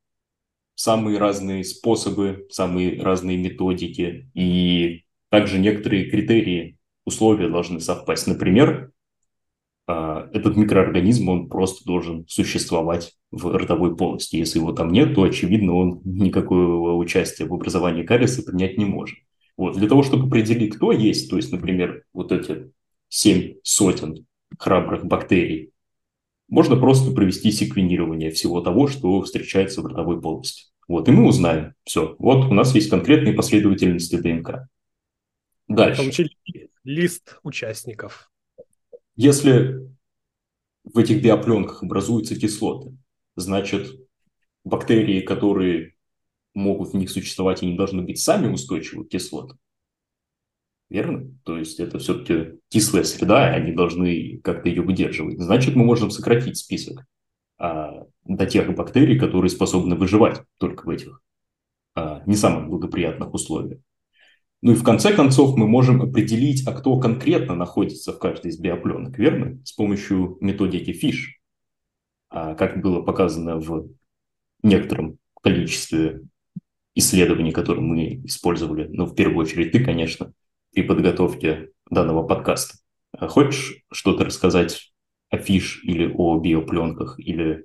самые разные способы, самые разные методики и также некоторые критерии условия должны совпасть. Например, а, этот микроорганизм, он просто должен существовать в ротовой полости. Если его там нет, то, очевидно, он никакого участия в образовании кариеса принять не может. Вот. Для того, чтобы определить, кто есть, то есть, например, вот эти семь сотен храбрых бактерий, можно просто провести секвенирование всего того, что встречается в ротовой полости. Вот, и мы узнаем. Все, вот у нас есть конкретные последовательности ДНК. Дальше. Получили лист участников. Если в этих биопленках образуются кислоты. Значит, бактерии, которые могут в них существовать и не должны быть сами устойчивы к кислотам. Верно? То есть это все-таки кислая среда, и они должны как-то ее выдерживать. Значит, мы можем сократить список а, до тех бактерий, которые способны выживать только в этих а, не самых благоприятных условиях. Ну и в конце концов мы можем определить, а кто конкретно находится в каждой из биопленок, верно? С помощью методики FISH, а, как было показано в некотором количестве исследований, которые мы использовали, ну, в первую очередь ты, конечно, при подготовке данного подкаста. А хочешь что-то рассказать о FISH или о биопленках, или...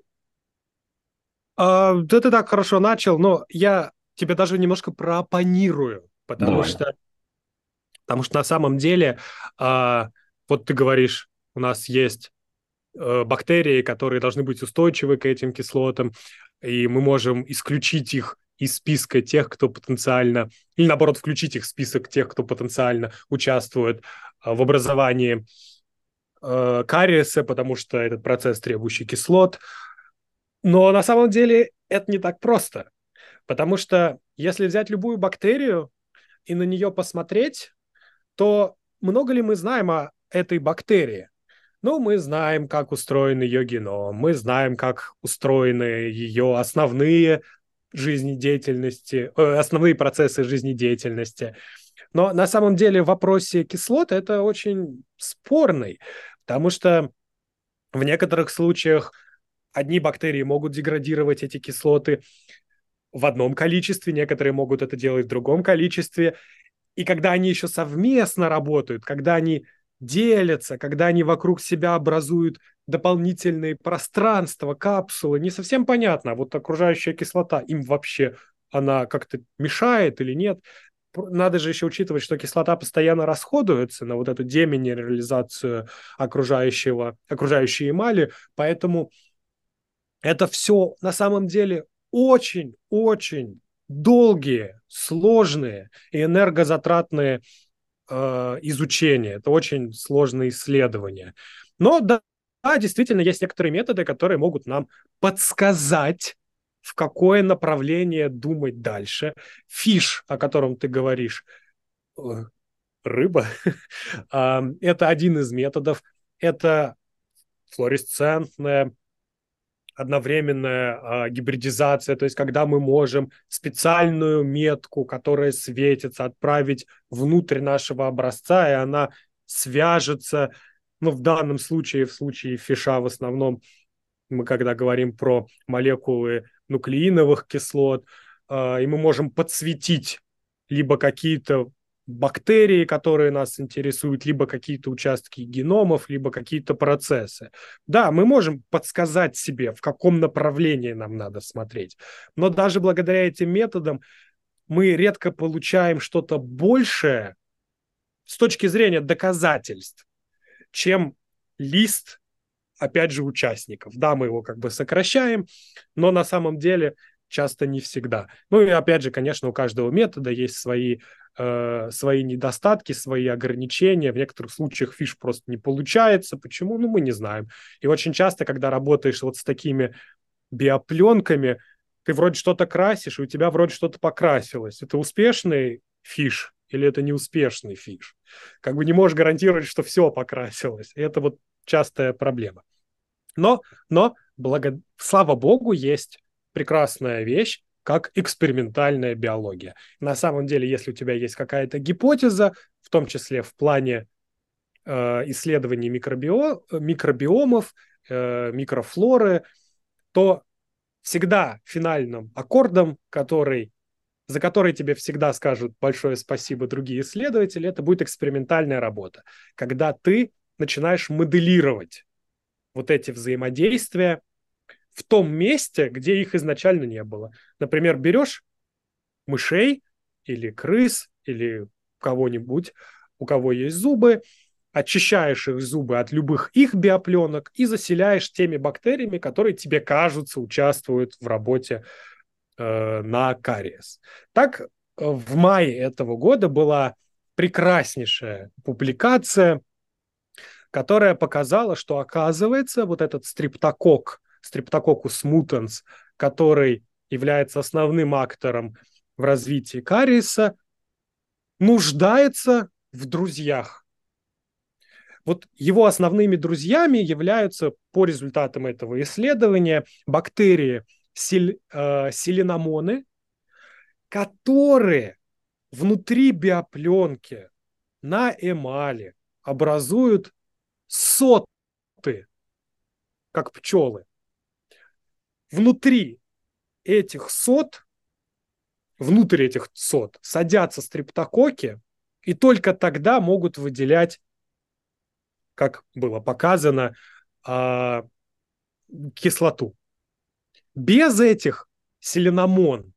А, да ты так хорошо начал, но я тебе даже немножко проопонирую потому Давай. что потому что на самом деле а, вот ты говоришь, у нас есть а, бактерии, которые должны быть устойчивы к этим кислотам, и мы можем исключить их из списка тех, кто потенциально, или наоборот, включить их в список тех, кто потенциально участвует а, в образовании э, кариеса, потому что этот процесс, требующий кислот. Но на самом деле это не так просто, потому что если взять любую бактерию, и на нее посмотреть, то много ли мы знаем о этой бактерии? Ну, мы знаем, как устроен ее геном, мы знаем, как устроены ее основные жизнедеятельности, э, основные процессы жизнедеятельности. Но на самом деле в вопросе кислот это очень спорный, потому что в некоторых случаях одни бактерии могут деградировать эти кислоты, в одном количестве, некоторые могут это делать в другом количестве. И когда они еще совместно работают, когда они делятся, когда они вокруг себя образуют дополнительные пространства, капсулы, не совсем понятно, а вот окружающая кислота им вообще она как-то мешает или нет. Надо же еще учитывать, что кислота постоянно расходуется на вот эту деминерализацию окружающего, окружающей эмали, поэтому это все на самом деле очень-очень долгие, сложные и энергозатратные э, изучения. Это очень сложные исследования. Но да, да, действительно, есть некоторые методы, которые могут нам подсказать, в какое направление думать дальше. Фиш, о котором ты говоришь, э, рыба, это один из методов. Это флуоресцентная одновременная а, гибридизация, то есть когда мы можем специальную метку, которая светится, отправить внутрь нашего образца, и она свяжется, ну, в данном случае, в случае фиша в основном, мы когда говорим про молекулы нуклеиновых кислот, э, и мы можем подсветить либо какие-то бактерии, которые нас интересуют, либо какие-то участки геномов, либо какие-то процессы. Да, мы можем подсказать себе, в каком направлении нам надо смотреть, но даже благодаря этим методам мы редко получаем что-то большее с точки зрения доказательств, чем лист, опять же, участников. Да, мы его как бы сокращаем, но на самом деле часто не всегда. Ну и опять же, конечно, у каждого метода есть свои э, свои недостатки, свои ограничения. В некоторых случаях FISH просто не получается. Почему? Ну, мы не знаем. И очень часто, когда работаешь вот с такими биопленками, ты вроде что-то красишь, и у тебя вроде что-то покрасилось. Это успешный FISH или это неуспешный FISH? Как бы не можешь гарантировать, что все покрасилось. И это вот частая проблема. Но, но благо... слава богу, есть прекрасная вещь, как экспериментальная биология. На самом деле, если у тебя есть какая-то гипотеза, в том числе в плане э, исследований микробио, микробиомов, э, микрофлоры, то всегда финальным аккордом, который, за который тебе всегда скажут большое спасибо другие исследователи, это будет экспериментальная работа, когда ты начинаешь моделировать вот эти взаимодействия в том месте, где их изначально не было. Например, берешь мышей или крыс или кого-нибудь, у кого есть зубы, очищаешь их зубы от любых их биопленок и заселяешь теми бактериями, которые тебе кажутся участвуют в работе э, на кариес. Так, э, в мае этого года была прекраснейшая публикация которая показала, что оказывается вот этот стриптокок, стриптококус мутанс, который является основным актором в развитии кариеса, нуждается в друзьях. Вот его основными друзьями являются по результатам этого исследования бактерии сель, э, селеномоны, которые внутри биопленки на эмали образуют соты, как пчелы. Внутри этих сот, внутрь этих сот садятся стрептококи, и только тогда могут выделять, как было показано, а, кислоту. Без этих селеномон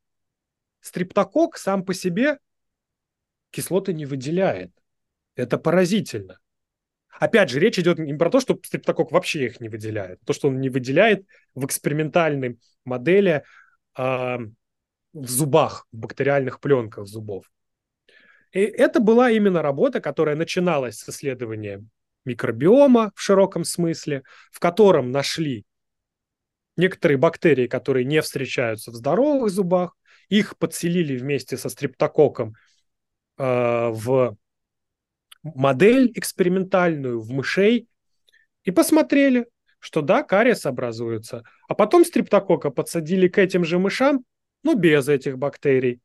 стрептокок сам по себе кислоты не выделяет. Это поразительно. Опять же, речь идет не про то, что стрептокок вообще их не выделяет, то, что он не выделяет в экспериментальной модели э, в зубах, в бактериальных пленках зубов. И это была именно работа, которая начиналась с исследования микробиома в широком смысле, в котором нашли некоторые бактерии, которые не встречаются в здоровых зубах, их подселили вместе со стрептококком э, в модель экспериментальную в мышей и посмотрели, что да, кариес образуется. А потом стриптокока подсадили к этим же мышам, но без этих бактерий.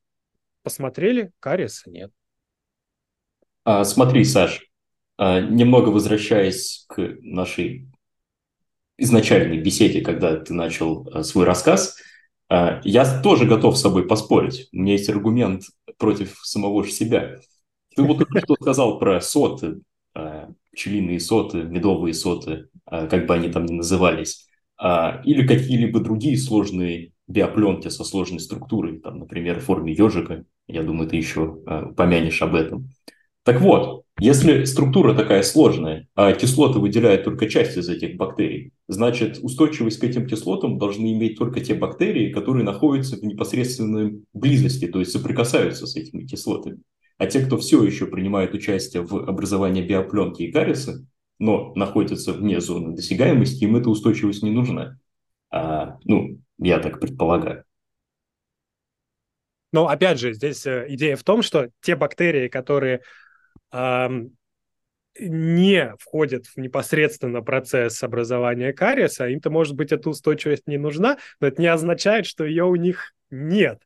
Посмотрели, кариеса нет. А, смотри, Саш, а, немного возвращаясь к нашей изначальной беседе, когда ты начал а, свой рассказ, а, я тоже готов с собой поспорить. У меня есть аргумент против самого же себя. Ты вот что сказал про соты, а, пчелиные соты, медовые соты, а, как бы они там ни назывались, а, или какие-либо другие сложные биопленки со сложной структурой, там, например, в форме ежика. Я думаю, ты еще помянешь об этом. Так вот, если структура такая сложная, а кислоты выделяют только часть из этих бактерий, значит, устойчивость к этим кислотам должны иметь только те бактерии, которые находятся в непосредственной близости, то есть соприкасаются с этими кислотами. А те, кто все еще принимает участие в образовании биопленки и кариеса, но находятся вне зоны досягаемости, им эта устойчивость не нужна. А, ну, я так предполагаю. Но опять же, здесь э, идея в том, что те бактерии, которые эм, не входят в непосредственно процесс образования кариеса, им-то, может быть, эта устойчивость не нужна, но это не означает, что ее у них нет.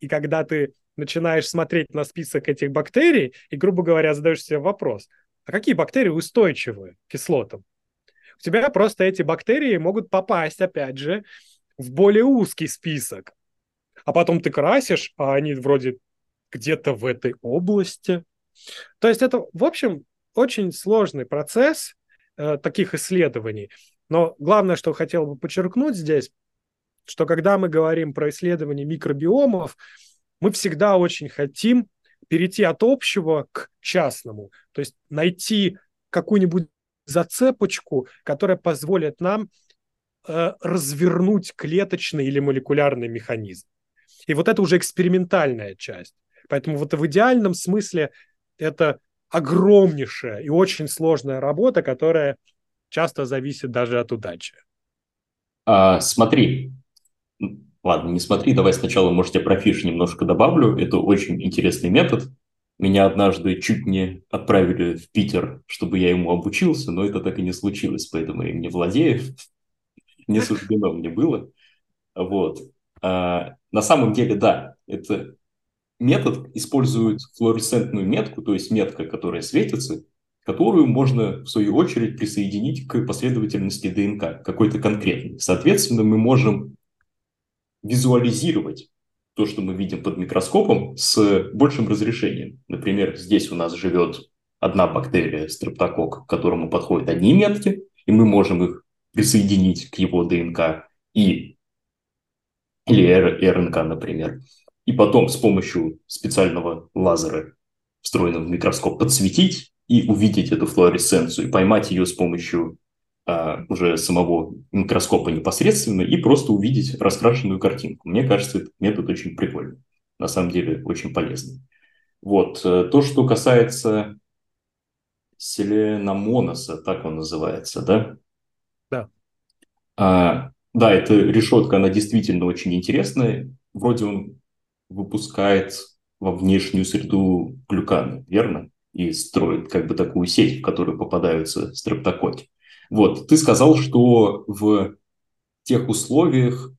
И когда ты начинаешь смотреть на список этих бактерий и, грубо говоря, задаешь себе вопрос, а какие бактерии устойчивы к кислотам? У тебя просто эти бактерии могут попасть, опять же, в более узкий список. А потом ты красишь, а они вроде где-то в этой области. То есть это, в общем, очень сложный процесс э, таких исследований. Но главное, что хотел бы подчеркнуть здесь, что когда мы говорим про исследование микробиомов, мы всегда очень хотим перейти от общего к частному, то есть найти какую-нибудь зацепочку, которая позволит нам э, развернуть клеточный или молекулярный механизм. И вот это уже экспериментальная часть. Поэтому вот в идеальном смысле это огромнейшая и очень сложная работа, которая часто зависит даже от удачи. А, смотри, Ладно, не смотри, давай сначала, может, я про фиш немножко добавлю. Это очень интересный метод. Меня однажды чуть не отправили в Питер, чтобы я ему обучился, но это так и не случилось, поэтому я им не владею. Не суждено мне было. Вот. А, на самом деле, да, это метод использует флуоресцентную метку, то есть метка, которая светится, которую можно, в свою очередь, присоединить к последовательности ДНК, какой-то конкретной. Соответственно, мы можем визуализировать то, что мы видим под микроскопом, с большим разрешением. Например, здесь у нас живет одна бактерия, стрептокок, к которому подходят одни метки, и мы можем их присоединить к его ДНК и или РНК, например. И потом с помощью специального лазера, встроенного в микроскоп, подсветить и увидеть эту флуоресценцию, и поймать ее с помощью уже самого микроскопа непосредственно и просто увидеть раскрашенную картинку. Мне кажется, этот метод очень прикольный. На самом деле очень полезный. Вот. Э, то, что касается селеномоноса, так он называется, да? Да. А, да, эта решетка, она действительно очень интересная. Вроде он выпускает во внешнюю среду глюканы, верно? И строит как бы такую сеть, в которую попадаются стрептококи. Вот, ты сказал, что в тех условиях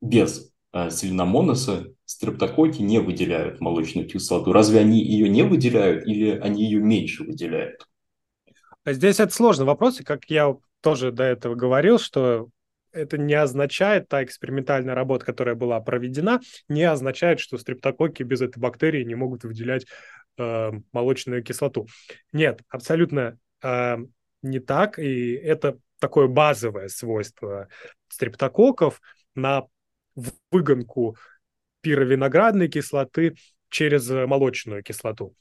без а, селеномоноса стрептококи не выделяют молочную кислоту. Разве они ее не выделяют или они ее меньше выделяют? Здесь это сложный вопрос, и как я тоже до этого говорил, что это не означает, та экспериментальная работа, которая была проведена, не означает, что стрептококи без этой бактерии не могут выделять э, молочную кислоту. Нет, абсолютно э, не так, и это такое базовое свойство стрептококков на выгонку пировиноградной кислоты через молочную кислоту.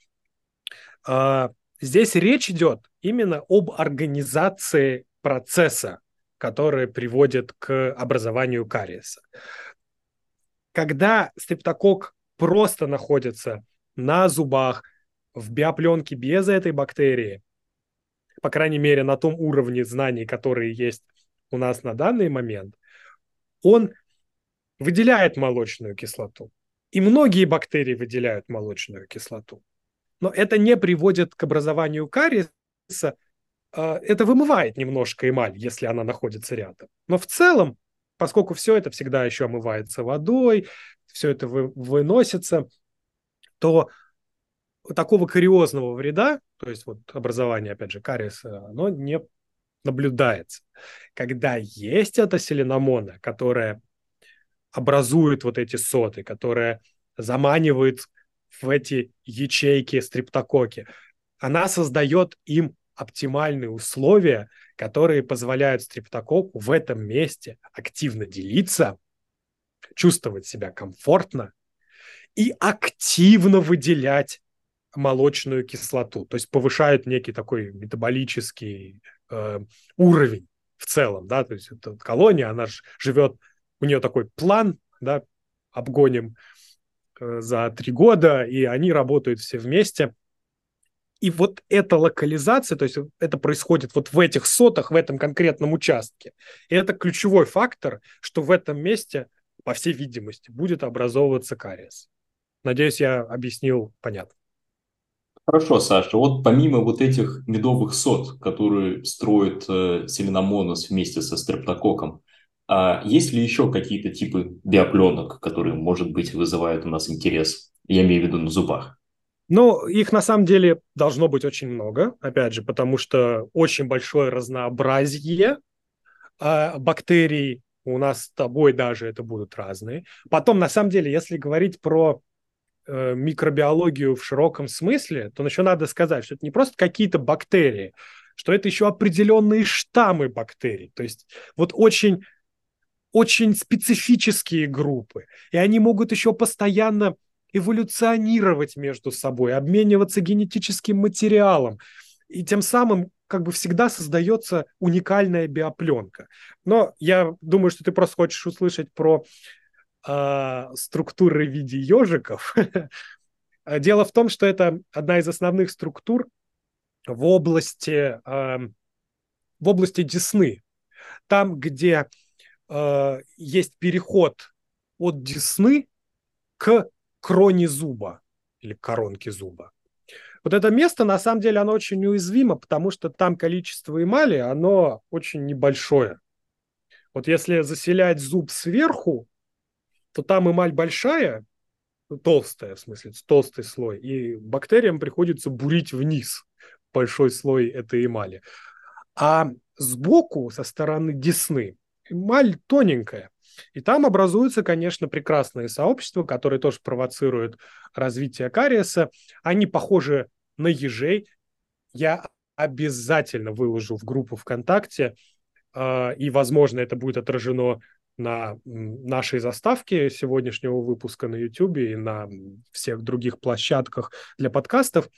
А, здесь речь идет именно об организации процесса, который приводит к образованию кариеса. Когда стрептокок просто находится на зубах, в биопленке без этой бактерии, по крайней мере, на том уровне знаний, которые есть у нас на данный момент, он выделяет молочную кислоту. И многие бактерии выделяют молочную кислоту. Но это не приводит к образованию кариеса. А, это вымывает немножко эмаль, если она находится рядом. Но в целом, поскольку все это всегда еще омывается водой, все это вы, выносится, то такого кариозного вреда, то есть вот образование, опять же, кариеса, оно не наблюдается. Когда есть эта селеномона, которая образует вот эти соты, которая заманивает в эти ячейки стриптококи, она создает им оптимальные условия, которые позволяют стриптококу в этом месте активно делиться, чувствовать себя комфортно и активно выделять молочную кислоту, то есть повышают некий такой метаболический э, уровень в целом, да, то есть эта колония, она же живет, у нее такой план, да, обгоним э, за три года, и они работают все вместе. И вот эта локализация, то есть это происходит вот в этих сотах, в этом конкретном участке. И это ключевой фактор, что в этом месте, по всей видимости, будет образовываться кариес. Надеюсь, я объяснил понятно. Хорошо, Саша. Вот помимо вот этих медовых сот, которые строит э, селеномонос вместе со стрептококком, а есть ли еще какие-то типы биопленок, которые, может быть, вызывают у нас интерес? Я имею в виду на зубах. Ну, их на самом деле должно быть очень много, опять же, потому что очень большое разнообразие э, бактерий. У нас с тобой даже это будут разные. Потом, на самом деле, если говорить про микробиологию в широком смысле, то еще надо сказать, что это не просто какие-то бактерии, что это еще определенные штаммы бактерий. То есть вот очень, очень специфические группы. И они могут еще постоянно эволюционировать между собой, обмениваться генетическим материалом. И тем самым как бы всегда создается уникальная биопленка. Но я думаю, что ты просто хочешь услышать про э, структуры в виде ежиков. Дело в том, что это одна из основных структур в области, э, в области десны. Там, где э, есть переход от десны к кроне зуба или коронке зуба. Вот это место, на самом деле, оно очень уязвимо, потому что там количество эмали, оно очень небольшое. Вот если заселять зуб сверху, то там эмаль большая, толстая, в смысле, толстый слой, и бактериям приходится бурить вниз большой слой этой эмали. А сбоку, со стороны десны, эмаль тоненькая. И там образуются, конечно, прекрасные сообщества, которые тоже провоцируют развитие кариеса. Они похожи на ежей. Я обязательно выложу в группу ВКонтакте, э, и, возможно, это будет отражено на нашей заставке сегодняшнего выпуска на YouTube и на всех других площадках для подкастов.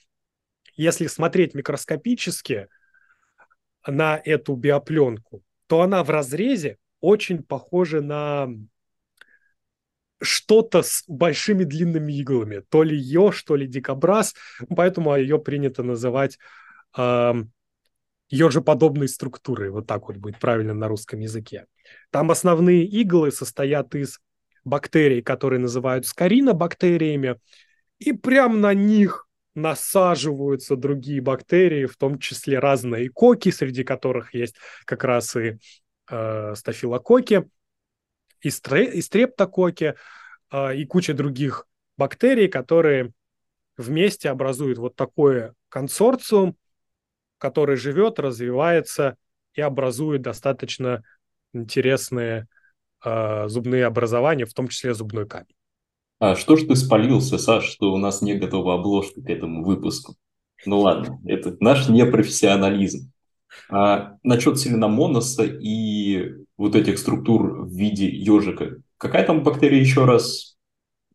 Если смотреть микроскопически на эту биопленку, то она в разрезе очень похожа на что-то с большими длинными иглами. То ли еж, то ли дикобраз. Поэтому ее принято называть ежеподобной структурой, вот так вот будет правильно на русском языке. Там основные иглы состоят из бактерий, которые называют скоринобактериями, и прямо на них насаживаются другие бактерии, в том числе разные коки, среди которых есть как раз и э, стафилококи, и, стре, и стрептококи, э, и куча других бактерий, которые вместе образуют вот такой консорциум, который живет, развивается и образует достаточно интересные э, зубные образования, в том числе зубной камень. А что ж ты спалился, Саш, что у нас не готова обложка к этому выпуску? Ну ладно, это наш непрофессионализм. А насчет селеномоноса и вот этих структур в виде ежика, какая там бактерия еще раз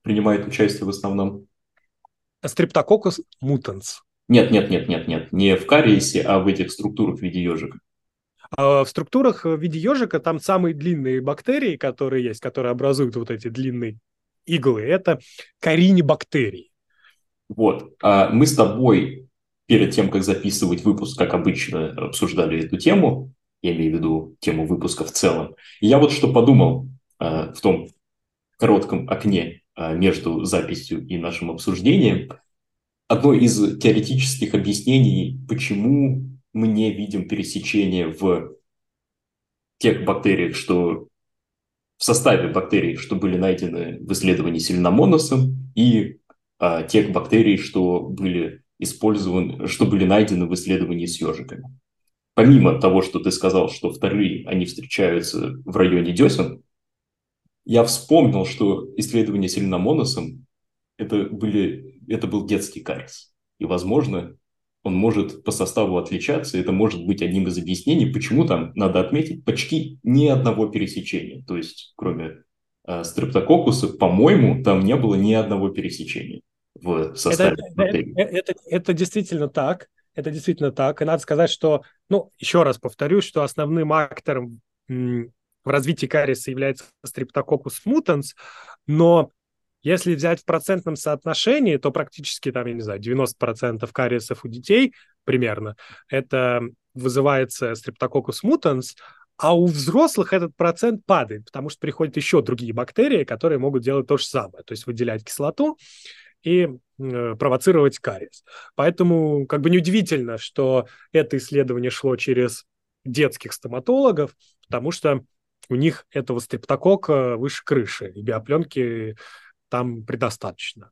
принимает участие в основном? Стрептококус мутанс. Нет, нет, нет, нет, нет, не в кариесе, а в этих структурах в виде ежика. А в структурах в виде ежика там самые длинные бактерии, которые есть, которые образуют вот эти длинные иглы, это коринебактерии. Вот. А мы с тобой перед тем, как записывать выпуск, как обычно, обсуждали эту тему, я имею в виду тему выпуска в целом. И я вот что подумал э, в том коротком окне между записью и нашим обсуждением. Одно из теоретических объяснений, почему мы не видим пересечения в тех бактериях, что в составе бактерий, что были найдены в исследовании сильномоносом, и а, тех бактерий, что были использованы, что были найдены в исследовании с ежиками. Помимо того, что ты сказал, что вторые, они встречаются в районе десен, я вспомнил, что исследование сильномоносом это, были, это был детский кариес. И, возможно, он может по составу отличаться. Это может быть одним из объяснений, почему там, надо отметить, почти ни одного пересечения. То есть, кроме э, стрептококуса, по-моему, там не было ни одного пересечения в составе это, это, это, это действительно так. Это действительно так. И надо сказать, что, ну, еще раз повторюсь, что основным актором в развитии кариеса является стрептококус мутанс, но если взять в процентном соотношении, то практически, там, я не знаю, 90% кариесов у детей примерно, это вызывается стрептококус мутанс, а у взрослых этот процент падает, потому что приходят еще другие бактерии, которые могут делать то же самое, то есть выделять кислоту и э, провоцировать кариес. Поэтому как бы неудивительно, что это исследование шло через детских стоматологов, потому что у них этого стрептокока выше крыши, и биопленки там предостаточно.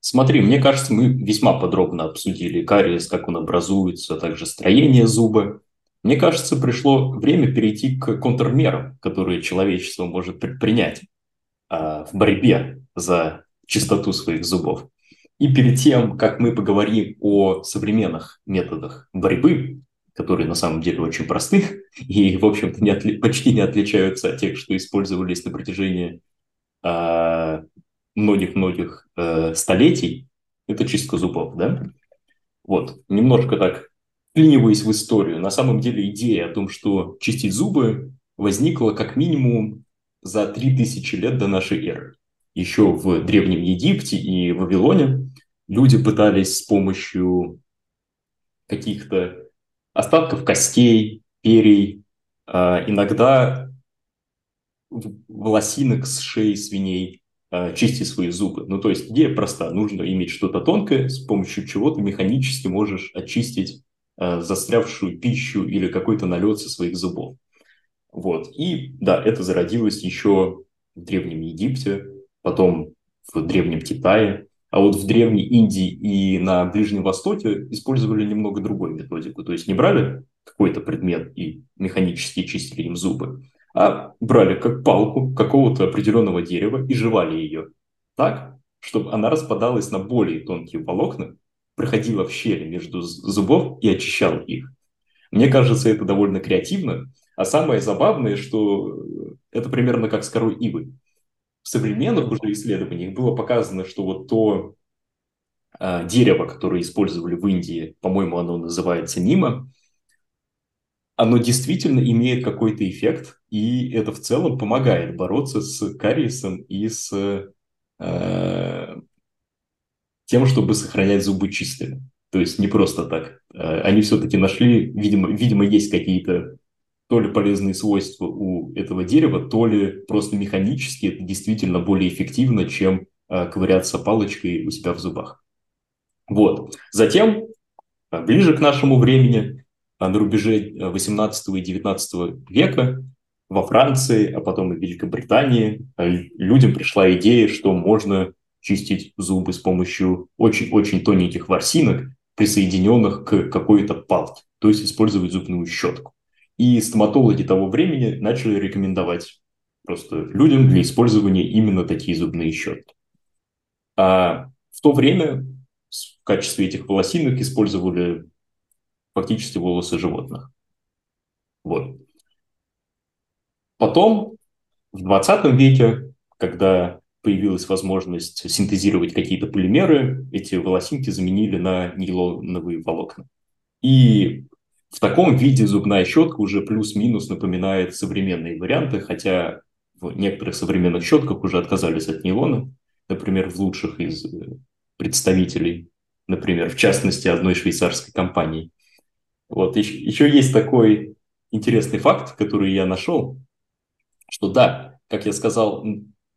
Смотри, мне кажется, мы весьма подробно обсудили кариес, как он образуется, а также строение зуба. Мне кажется, пришло время перейти к контрмерам, которые человечество может предпринять а, в борьбе за чистоту своих зубов. И перед тем, как мы поговорим о современных методах борьбы, которые на самом деле очень просты и, в общем-то, не отли- почти не отличаются от тех, что использовались на протяжении а, многих-многих э, столетий, это чистка зубов, да? Вот, немножко так вклиниваясь в историю, на самом деле идея о том, что чистить зубы возникла как минимум за 3000 лет до нашей эры. Еще в Древнем Египте и Вавилоне люди пытались с помощью каких-то остатков костей, перий, э, иногда волосинок с шеи свиней, Э, чистить свои зубы. Ну, то есть идея проста. Нужно иметь что-то тонкое, с помощью чего ты механически можешь очистить э, застрявшую пищу или какой-то налет со своих зубов. Вот. И да, это зародилось еще в Древнем Египте, потом в Древнем Китае, а вот в Древней Индии и на Ближнем Востоке использовали немного другую методику. То есть не брали какой-то предмет и механически чистили им зубы, а брали как палку какого-то определенного дерева и жевали ее так, чтобы она распадалась на более тонкие волокна, проходила в щели между зубов и очищала их. Мне кажется, это довольно креативно. А самое забавное, что это примерно как с корой ивы. В современных уже исследованиях было показано, что вот то э, дерево, которое использовали в Индии, по-моему, оно называется нима, оно действительно имеет какой-то эффект, и это в целом помогает бороться с кариесом и с э, тем, чтобы сохранять зубы чистыми. То есть не просто так. Э, они все-таки нашли, видимо, видимо, есть какие-то то ли полезные свойства у этого дерева, то ли просто механически это действительно более эффективно, чем э, ковыряться палочкой у себя в зубах. Вот. Затем, э, ближе к нашему времени, на рубеже 18 и 19 века, во Франции, а потом и в Великобритании, людям пришла идея, что можно чистить зубы с помощью очень-очень тоненьких ворсинок, присоединенных к какой-то палке, то есть использовать зубную щетку. И стоматологи того времени начали рекомендовать просто людям для использования именно такие зубные щетки. А в то время в качестве этих волосинок использовали фактически волосы животных. Вот. Потом, в 20 веке, когда появилась возможность синтезировать какие-то полимеры, эти волосинки заменили на нейлоновые волокна. И в таком виде зубная щетка уже плюс-минус напоминает современные варианты, хотя в некоторых современных щетках уже отказались от нейлона, например, в лучших из э, представителей, например, в частности, одной швейцарской компании. Вот еще, еще есть такой интересный факт, который я нашел, что да, как я сказал,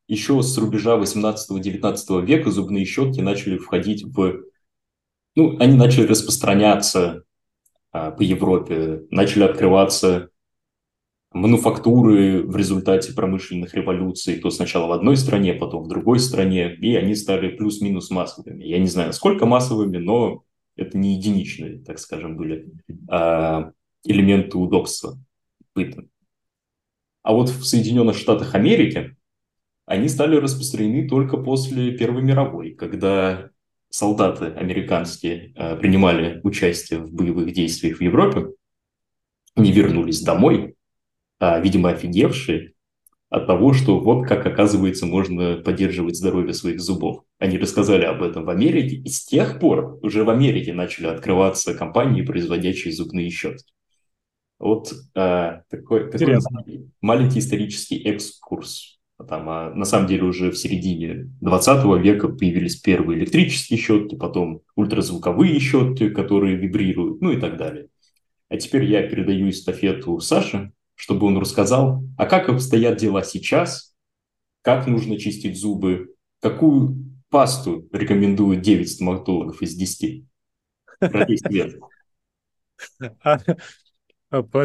еще с рубежа 18-19 века зубные щетки начали входить в... Ну, они начали распространяться а, по Европе, начали открываться мануфактуры в результате промышленных революций, то сначала в одной стране, потом в другой стране, и они стали плюс-минус массовыми. Я не знаю, сколько массовыми, но это не единичные, так скажем, были а, элементы удобства быта. А вот в Соединенных Штатах Америки они стали распространены только после Первой мировой, когда солдаты американские э, принимали участие в боевых действиях в Европе, не вернулись домой, а, видимо, офигевшие от того, что вот как, оказывается, можно поддерживать здоровье своих зубов. Они рассказали об этом в Америке, и с тех пор уже в Америке начали открываться компании, производящие зубные щетки. Вот э, такой, такой маленький исторический экскурс там, а на самом деле уже в середине 20 века появились первые электрические щетки, потом ультразвуковые щетки, которые вибрируют, ну и так далее. А теперь я передаю эстафету Саше, чтобы он рассказал, а как обстоят дела сейчас, как нужно чистить зубы, какую пасту рекомендуют 9 стоматологов из 10.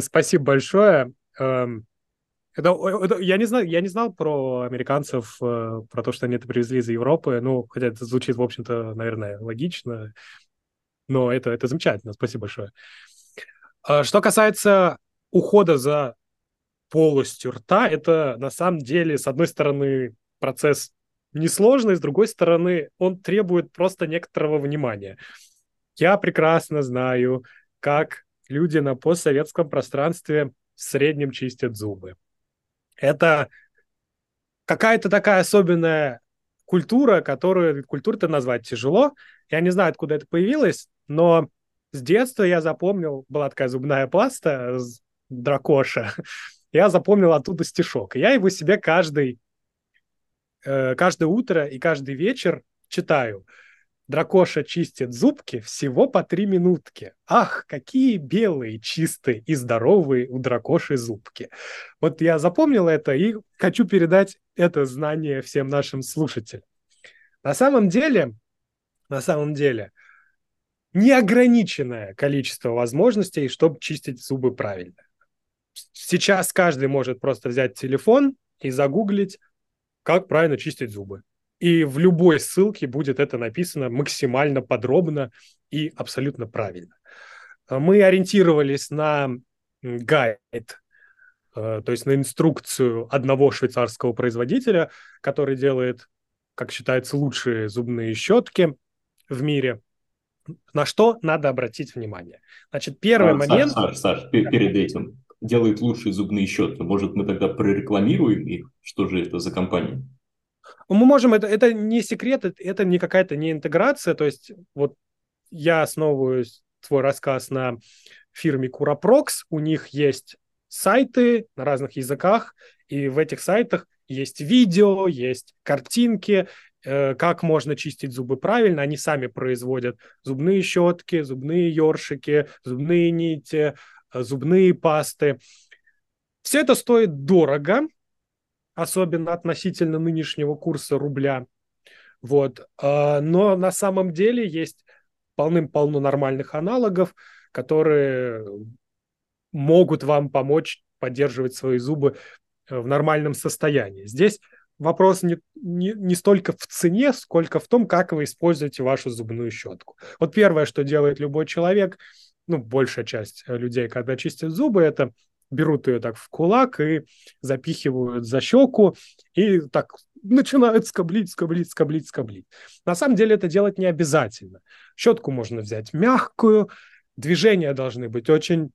Спасибо большое. Эм, это, это, я, не знаю, я не знал про американцев, э, про то, что они это привезли из Европы. Ну, хотя это звучит, в общем-то, наверное, логично. Но это, это замечательно. Спасибо большое. А, что касается ухода за полостью рта, это на самом деле, с одной стороны, процесс несложный, с другой стороны, он требует просто некоторого внимания. Я прекрасно знаю, как люди на постсоветском пространстве в среднем чистят зубы. Это какая-то такая особенная культура, которую культурой-то назвать тяжело. Я не знаю, откуда это появилось, но с детства я запомнил, была такая зубная паста дракоша, я запомнил оттуда стишок. Я его себе каждый, э, каждое утро и каждый вечер читаю – Дракоша чистит зубки всего по три минутки. Ах, какие белые, чистые и здоровые у дракоши зубки. Вот я запомнил это и хочу передать это знание всем нашим слушателям. На самом деле, на самом деле, неограниченное количество возможностей, чтобы чистить зубы правильно. Сейчас каждый может просто взять телефон и загуглить, как правильно чистить зубы. И в любой ссылке будет это написано максимально подробно и абсолютно правильно. Мы ориентировались на гайд, э, то есть на инструкцию одного швейцарского производителя, который делает, как считается, лучшие зубные щетки в мире. На что надо обратить внимание? Значит, первый а, момент... Саш, Саш, Саш, перед этим делает лучшие зубные щетки. Может, мы тогда прорекламируем их? Что же это за компания? Мы можем, это, это не секрет, это не какая-то не интеграция, то есть вот я основываю свой рассказ на фирме Curaprox, у них есть сайты на разных языках, и в этих сайтах есть видео, есть картинки, э, как можно чистить зубы правильно. Они сами производят зубные щетки, зубные ёршики, зубные нити, зубные пасты. Все это стоит дорого, особенно относительно нынешнего курса рубля. Вот. А, но на самом деле есть полным-полно нормальных аналогов, которые могут вам помочь поддерживать свои зубы э, в нормальном состоянии. Здесь вопрос не, не, не столько в цене, сколько в том, как вы используете вашу зубную щетку. Вот первое, что делает любой человек, ну, большая часть э, людей, когда чистят зубы, это берут ее так в кулак и запихивают за щеку, и так начинают скоблить, скоблить, скоблить, скоблить. На самом деле это делать не обязательно. Щетку можно взять мягкую, движения должны быть очень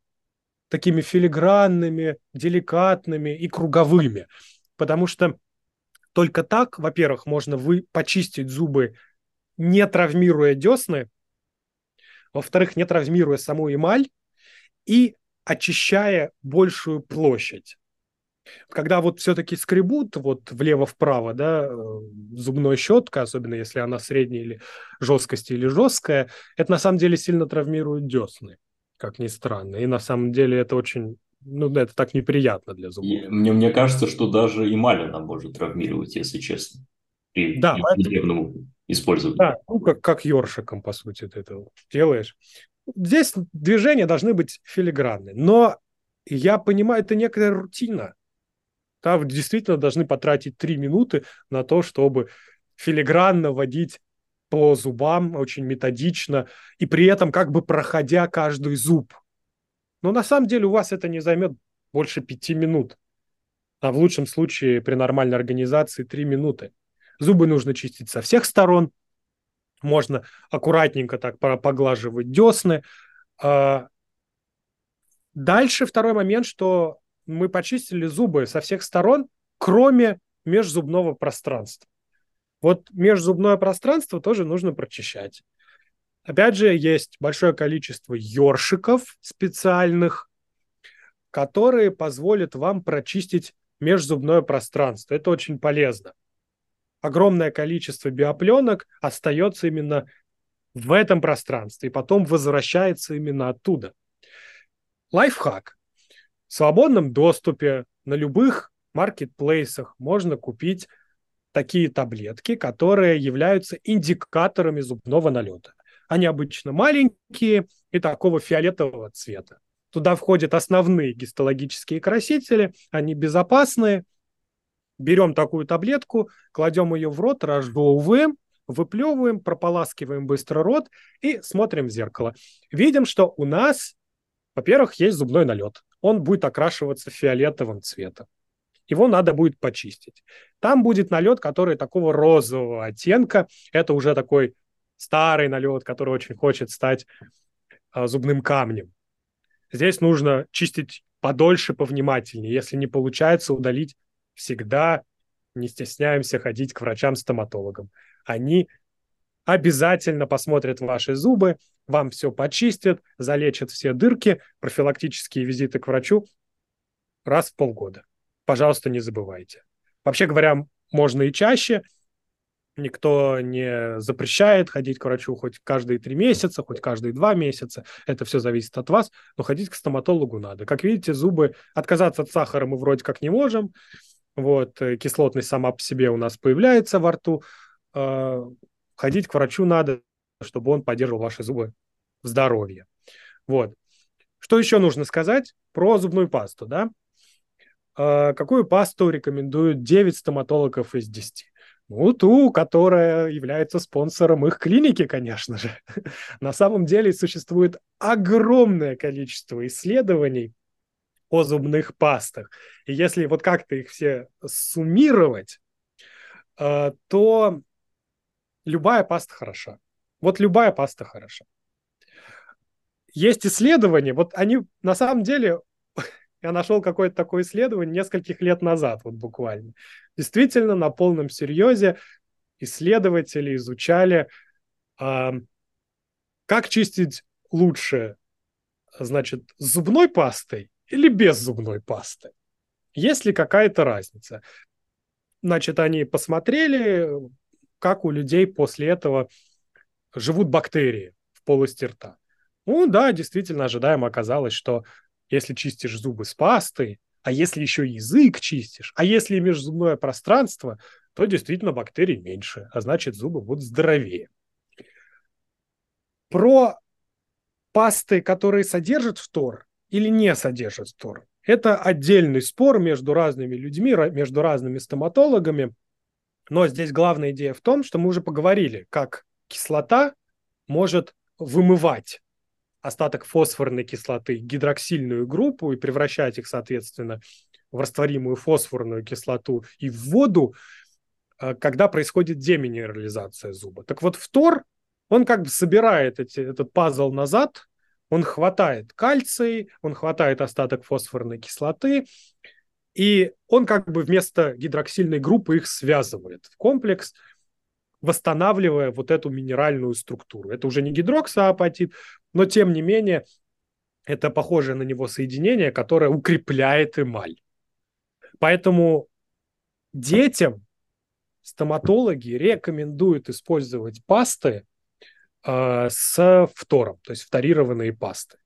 такими филигранными, деликатными и круговыми, потому что только так, во-первых, можно вы почистить зубы, не травмируя десны, во-вторых, не травмируя саму эмаль, и очищая большую площадь. Когда вот все-таки скребут вот влево-вправо, да, э, зубной щетка, особенно если она средней или жесткости или жесткая, это на самом деле сильно травмирует десны, как ни странно. И на самом деле это очень, ну, это так неприятно для зубов. И мне, мне кажется, что даже эмаль она может травмировать, если честно, при да, ежедневном использовании. Да, ну, как, как ёршиком, по сути, ты это делаешь. Здесь движения должны быть филигранны, но я понимаю, это некая рутина. Там действительно должны потратить три минуты на то, чтобы филигранно водить по зубам очень методично и при этом как бы проходя каждый зуб. Но на самом деле у вас это не займет больше пяти минут, а в лучшем случае при нормальной организации три минуты. Зубы нужно чистить со всех сторон, можно аккуратненько так поглаживать десны. А, дальше второй момент, что мы почистили зубы со всех сторон, кроме межзубного пространства. Вот межзубное пространство тоже нужно прочищать. Опять же, есть большое количество ёршиков специальных, которые позволят вам прочистить межзубное пространство. Это очень полезно огромное количество биопленок остается именно в этом пространстве и потом возвращается именно оттуда. Лайфхак. В свободном доступе на любых маркетплейсах можно купить такие таблетки, которые являются индикаторами зубного налета. Они обычно маленькие и такого фиолетового цвета. Туда входят основные гистологические красители, они безопасные – берем такую таблетку, кладем ее в рот, разжевываем, выплевываем, прополаскиваем быстро рот и смотрим в зеркало. Видим, что у нас, во-первых, есть зубной налет. Он будет окрашиваться фиолетовым цветом. Его надо будет почистить. Там будет налет, который такого розового оттенка. Это уже такой старый налет, который очень хочет стать а, зубным камнем. Здесь нужно чистить подольше, повнимательнее. Если не получается, удалить всегда не стесняемся ходить к врачам-стоматологам. Они обязательно посмотрят ваши зубы, вам все почистят, залечат все дырки, профилактические визиты к врачу раз в полгода. Пожалуйста, не забывайте. Вообще говоря, можно и чаще. Никто не запрещает ходить к врачу хоть каждые три месяца, хоть каждые два месяца. Это все зависит от вас. Но ходить к стоматологу надо. Как видите, зубы отказаться от сахара мы вроде как не можем. Вот, э, кислотность сама по себе у нас появляется во рту. А, ходить к врачу надо, чтобы он поддерживал ваши зубы в здоровье. Вот. Что еще нужно сказать про зубную пасту, да? А, какую пасту рекомендуют 9 стоматологов из 10? Ну, ту, которая является спонсором их клиники, конечно же. На самом деле существует огромное количество исследований о зубных пастах. И если вот как-то их все суммировать, э, то любая паста хороша. Вот любая паста хороша. Есть исследования, вот они на самом деле, я нашел какое-то такое исследование нескольких лет назад, вот буквально. Действительно, на полном серьезе исследователи изучали, э, как чистить лучше, значит, зубной пастой или без зубной пасты? Есть ли какая-то разница? Значит, они посмотрели как у людей после этого живут бактерии в полости рта. Ну да, действительно ожидаемо оказалось, что если чистишь зубы с пастой, а если еще язык чистишь, а если межзубное пространство, то действительно бактерий меньше, а значит зубы будут здоровее. Про пасты, которые содержат фтор или не содержат фтор, это отдельный спор между разными людьми, между разными стоматологами. Но здесь главная идея в том, что мы уже поговорили, как кислота может вымывать остаток фосфорной кислоты, гидроксильную группу и превращать их, соответственно, в растворимую фосфорную кислоту и в воду, э, когда происходит деминерализация зуба. Так вот, фтор, он как бы собирает эти, этот пазл назад, он хватает кальций, он хватает остаток фосфорной кислоты, и он как бы вместо гидроксильной группы их связывает в комплекс, восстанавливая вот эту минеральную структуру. Это уже не гидроксоапатит, но тем не менее это похожее на него соединение, которое укрепляет эмаль. Поэтому детям стоматологи рекомендуют использовать пасты с фтором, то есть фторированные пасты.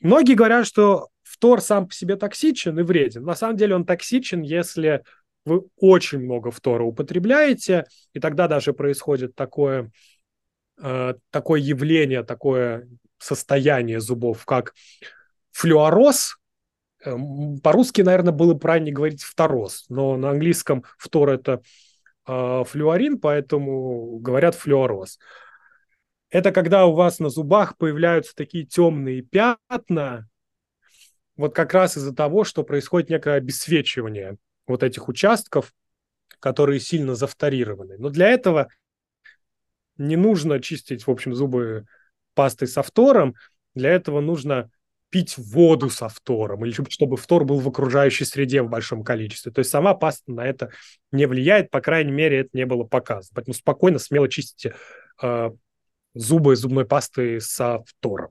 Многие говорят, что фтор сам по себе токсичен и вреден. На самом деле он токсичен, если вы очень много фтора употребляете, и тогда даже происходит такое, э, такое явление, такое состояние зубов, как флюороз. Э, по-русски, наверное, было правильно говорить фтороз, но на английском фтор – это э, флюорин, поэтому говорят флюороз. Это когда у вас на зубах появляются такие темные пятна, вот как раз из-за того, что происходит некое обесцвечивание вот этих участков, которые сильно завторированы. Но для этого не нужно чистить, в общем, зубы пастой со фтором. Для этого нужно пить воду со фтором, или чтобы фтор был в окружающей среде в большом количестве. То есть сама паста на это не влияет, по крайней мере, это не было показано. Поэтому спокойно, смело чистите э, зубы зубной пастой со фтором.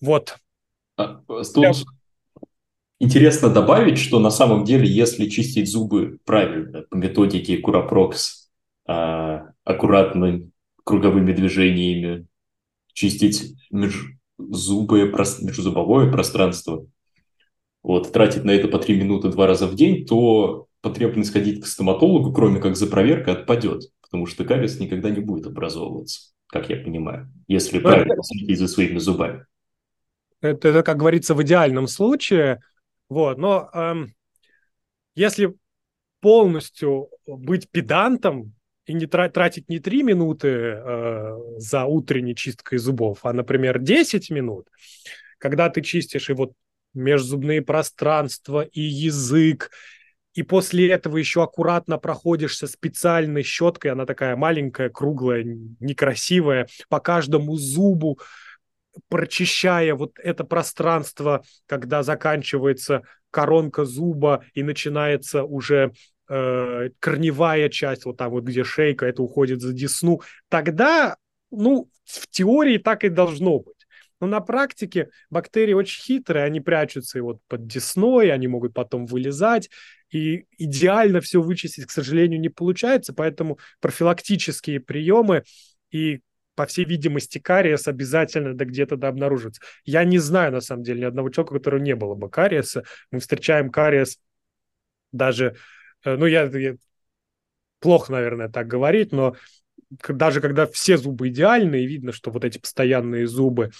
Вот. А, тут Интересно добавить, что на самом деле, если чистить зубы правильно, по методике Курапрокс, а, аккуратными круговыми движениями, чистить межзубое, межзубовое пространство, вот, тратить на это по 3 минуты два раза в день, то потребность ходить к стоматологу, кроме как за проверкой, отпадет, потому что кариес никогда не будет образовываться, как я понимаю, если ну, правильно следить за своими зубами. Это, это, как говорится, в идеальном случае – вот, но эм, если полностью быть педантом и не тратить не 3 минуты э, за утренней чисткой зубов, а, например, 10 минут, когда ты чистишь и вот межзубные пространства, и язык, и после этого еще аккуратно проходишься специальной щеткой, она такая маленькая, круглая, некрасивая, по каждому зубу, прочищая вот это пространство, когда заканчивается коронка зуба и начинается уже э, корневая часть, вот там вот где шейка, это уходит за десну, тогда, ну, в теории так и должно быть. Но на практике бактерии очень хитрые, они прячутся и вот под десной, они могут потом вылезать, и идеально все вычистить, к сожалению, не получается, поэтому профилактические приемы и по всей видимости, кариес обязательно да где-то да обнаружится. Я не знаю, на самом деле, ни одного человека, у которого не было бы кариеса. Мы встречаем кариес даже, э, ну, я, я плохо, наверное, так говорить, но даже когда все зубы идеальны, и видно, что вот эти постоянные зубы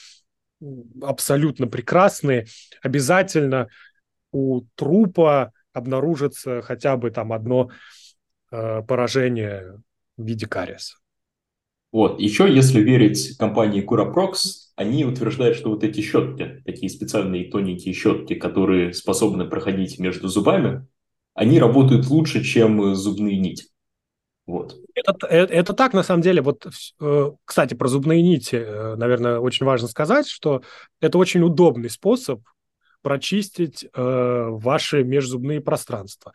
абсолютно прекрасные, обязательно у трупа обнаружится хотя бы там одно э, поражение в виде кариеса. Вот. Еще, если верить компании CuraProx, они утверждают, что вот эти щетки, такие специальные тоненькие щетки, которые способны проходить между зубами, они работают лучше, чем зубные нити. Вот. Это, это, это так, на самом деле. Вот, э, кстати, про зубные нити, э, наверное, очень важно сказать, что это очень удобный способ прочистить э, ваши межзубные пространства.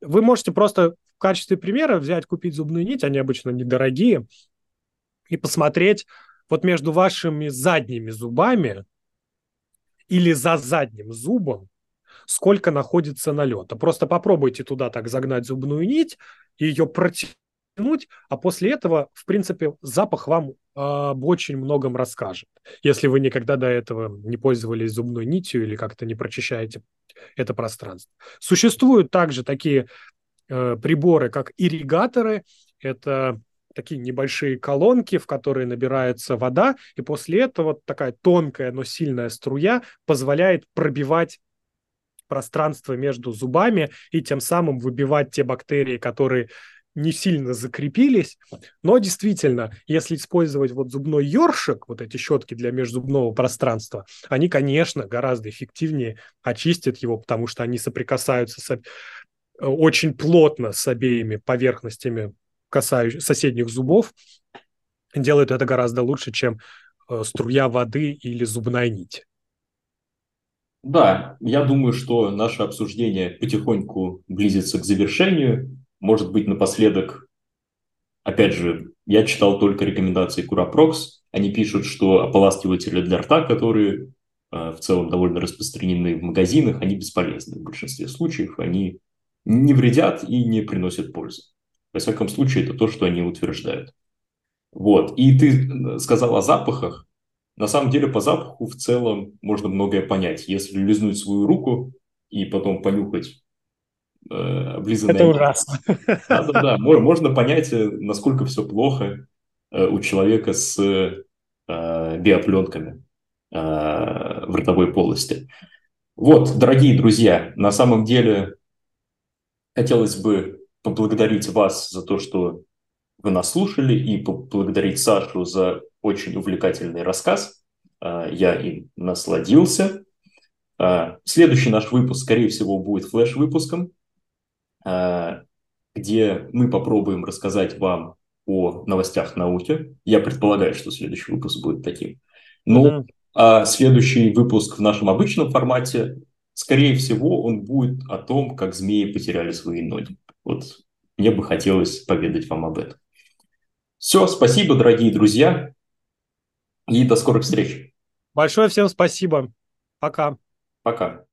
Вы можете просто в качестве примера взять, купить зубную нить, они обычно недорогие, и посмотреть вот между вашими задними зубами или за задним зубом, сколько находится налета. Просто попробуйте туда так загнать зубную нить, и ее протянуть тянуть, а после этого, в принципе, запах вам об очень многом расскажет. Если вы никогда до этого не пользовались зубной нитью или как-то не прочищаете это пространство. Существуют также такие э, приборы, как ирригаторы. Это такие небольшие колонки, в которые набирается вода, и после этого такая тонкая, но сильная струя позволяет пробивать пространство между зубами и тем самым выбивать те бактерии, которые не сильно закрепились, но действительно, если использовать вот зубной ёршик, вот эти щетки для межзубного пространства, они, конечно, гораздо эффективнее очистят его, потому что они соприкасаются с, очень плотно с обеими поверхностями касающих соседних зубов, делают это гораздо лучше, чем э, струя воды или зубная нить. Да, я думаю, что наше обсуждение потихоньку близится к завершению. Может быть, напоследок, опять же, я читал только рекомендации Курапрокс. Они пишут, что ополаскиватели для рта, которые э, в целом довольно распространены в магазинах, они бесполезны в большинстве случаев. Они не вредят и не приносят пользы. Во всяком случае, это то, что они утверждают. Вот. И ты сказал о запахах. На самом деле, по запаху в целом можно многое понять. Если лизнуть свою руку и потом понюхать э, облизанное... Это ужасно. Да-да-да, можно понять, э, насколько все плохо э, у человека с э, биопленками э, в ротовой полости. Вот, дорогие друзья, на самом деле хотелось бы поблагодарить вас за то, что вы нас слушали, и поблагодарить Сашу за очень увлекательный рассказ. Я им насладился. Следующий наш выпуск, скорее всего, будет флеш-выпуском, где мы попробуем рассказать вам о новостях науки. Я предполагаю, что следующий выпуск будет таким. Ну, mm-hmm. а следующий выпуск в нашем обычном формате, скорее всего, он будет о том, как змеи потеряли свои ноги. Вот мне бы хотелось поведать вам об этом. Все, спасибо, дорогие друзья, и до скорых встреч. Большое всем спасибо. Пока. Пока.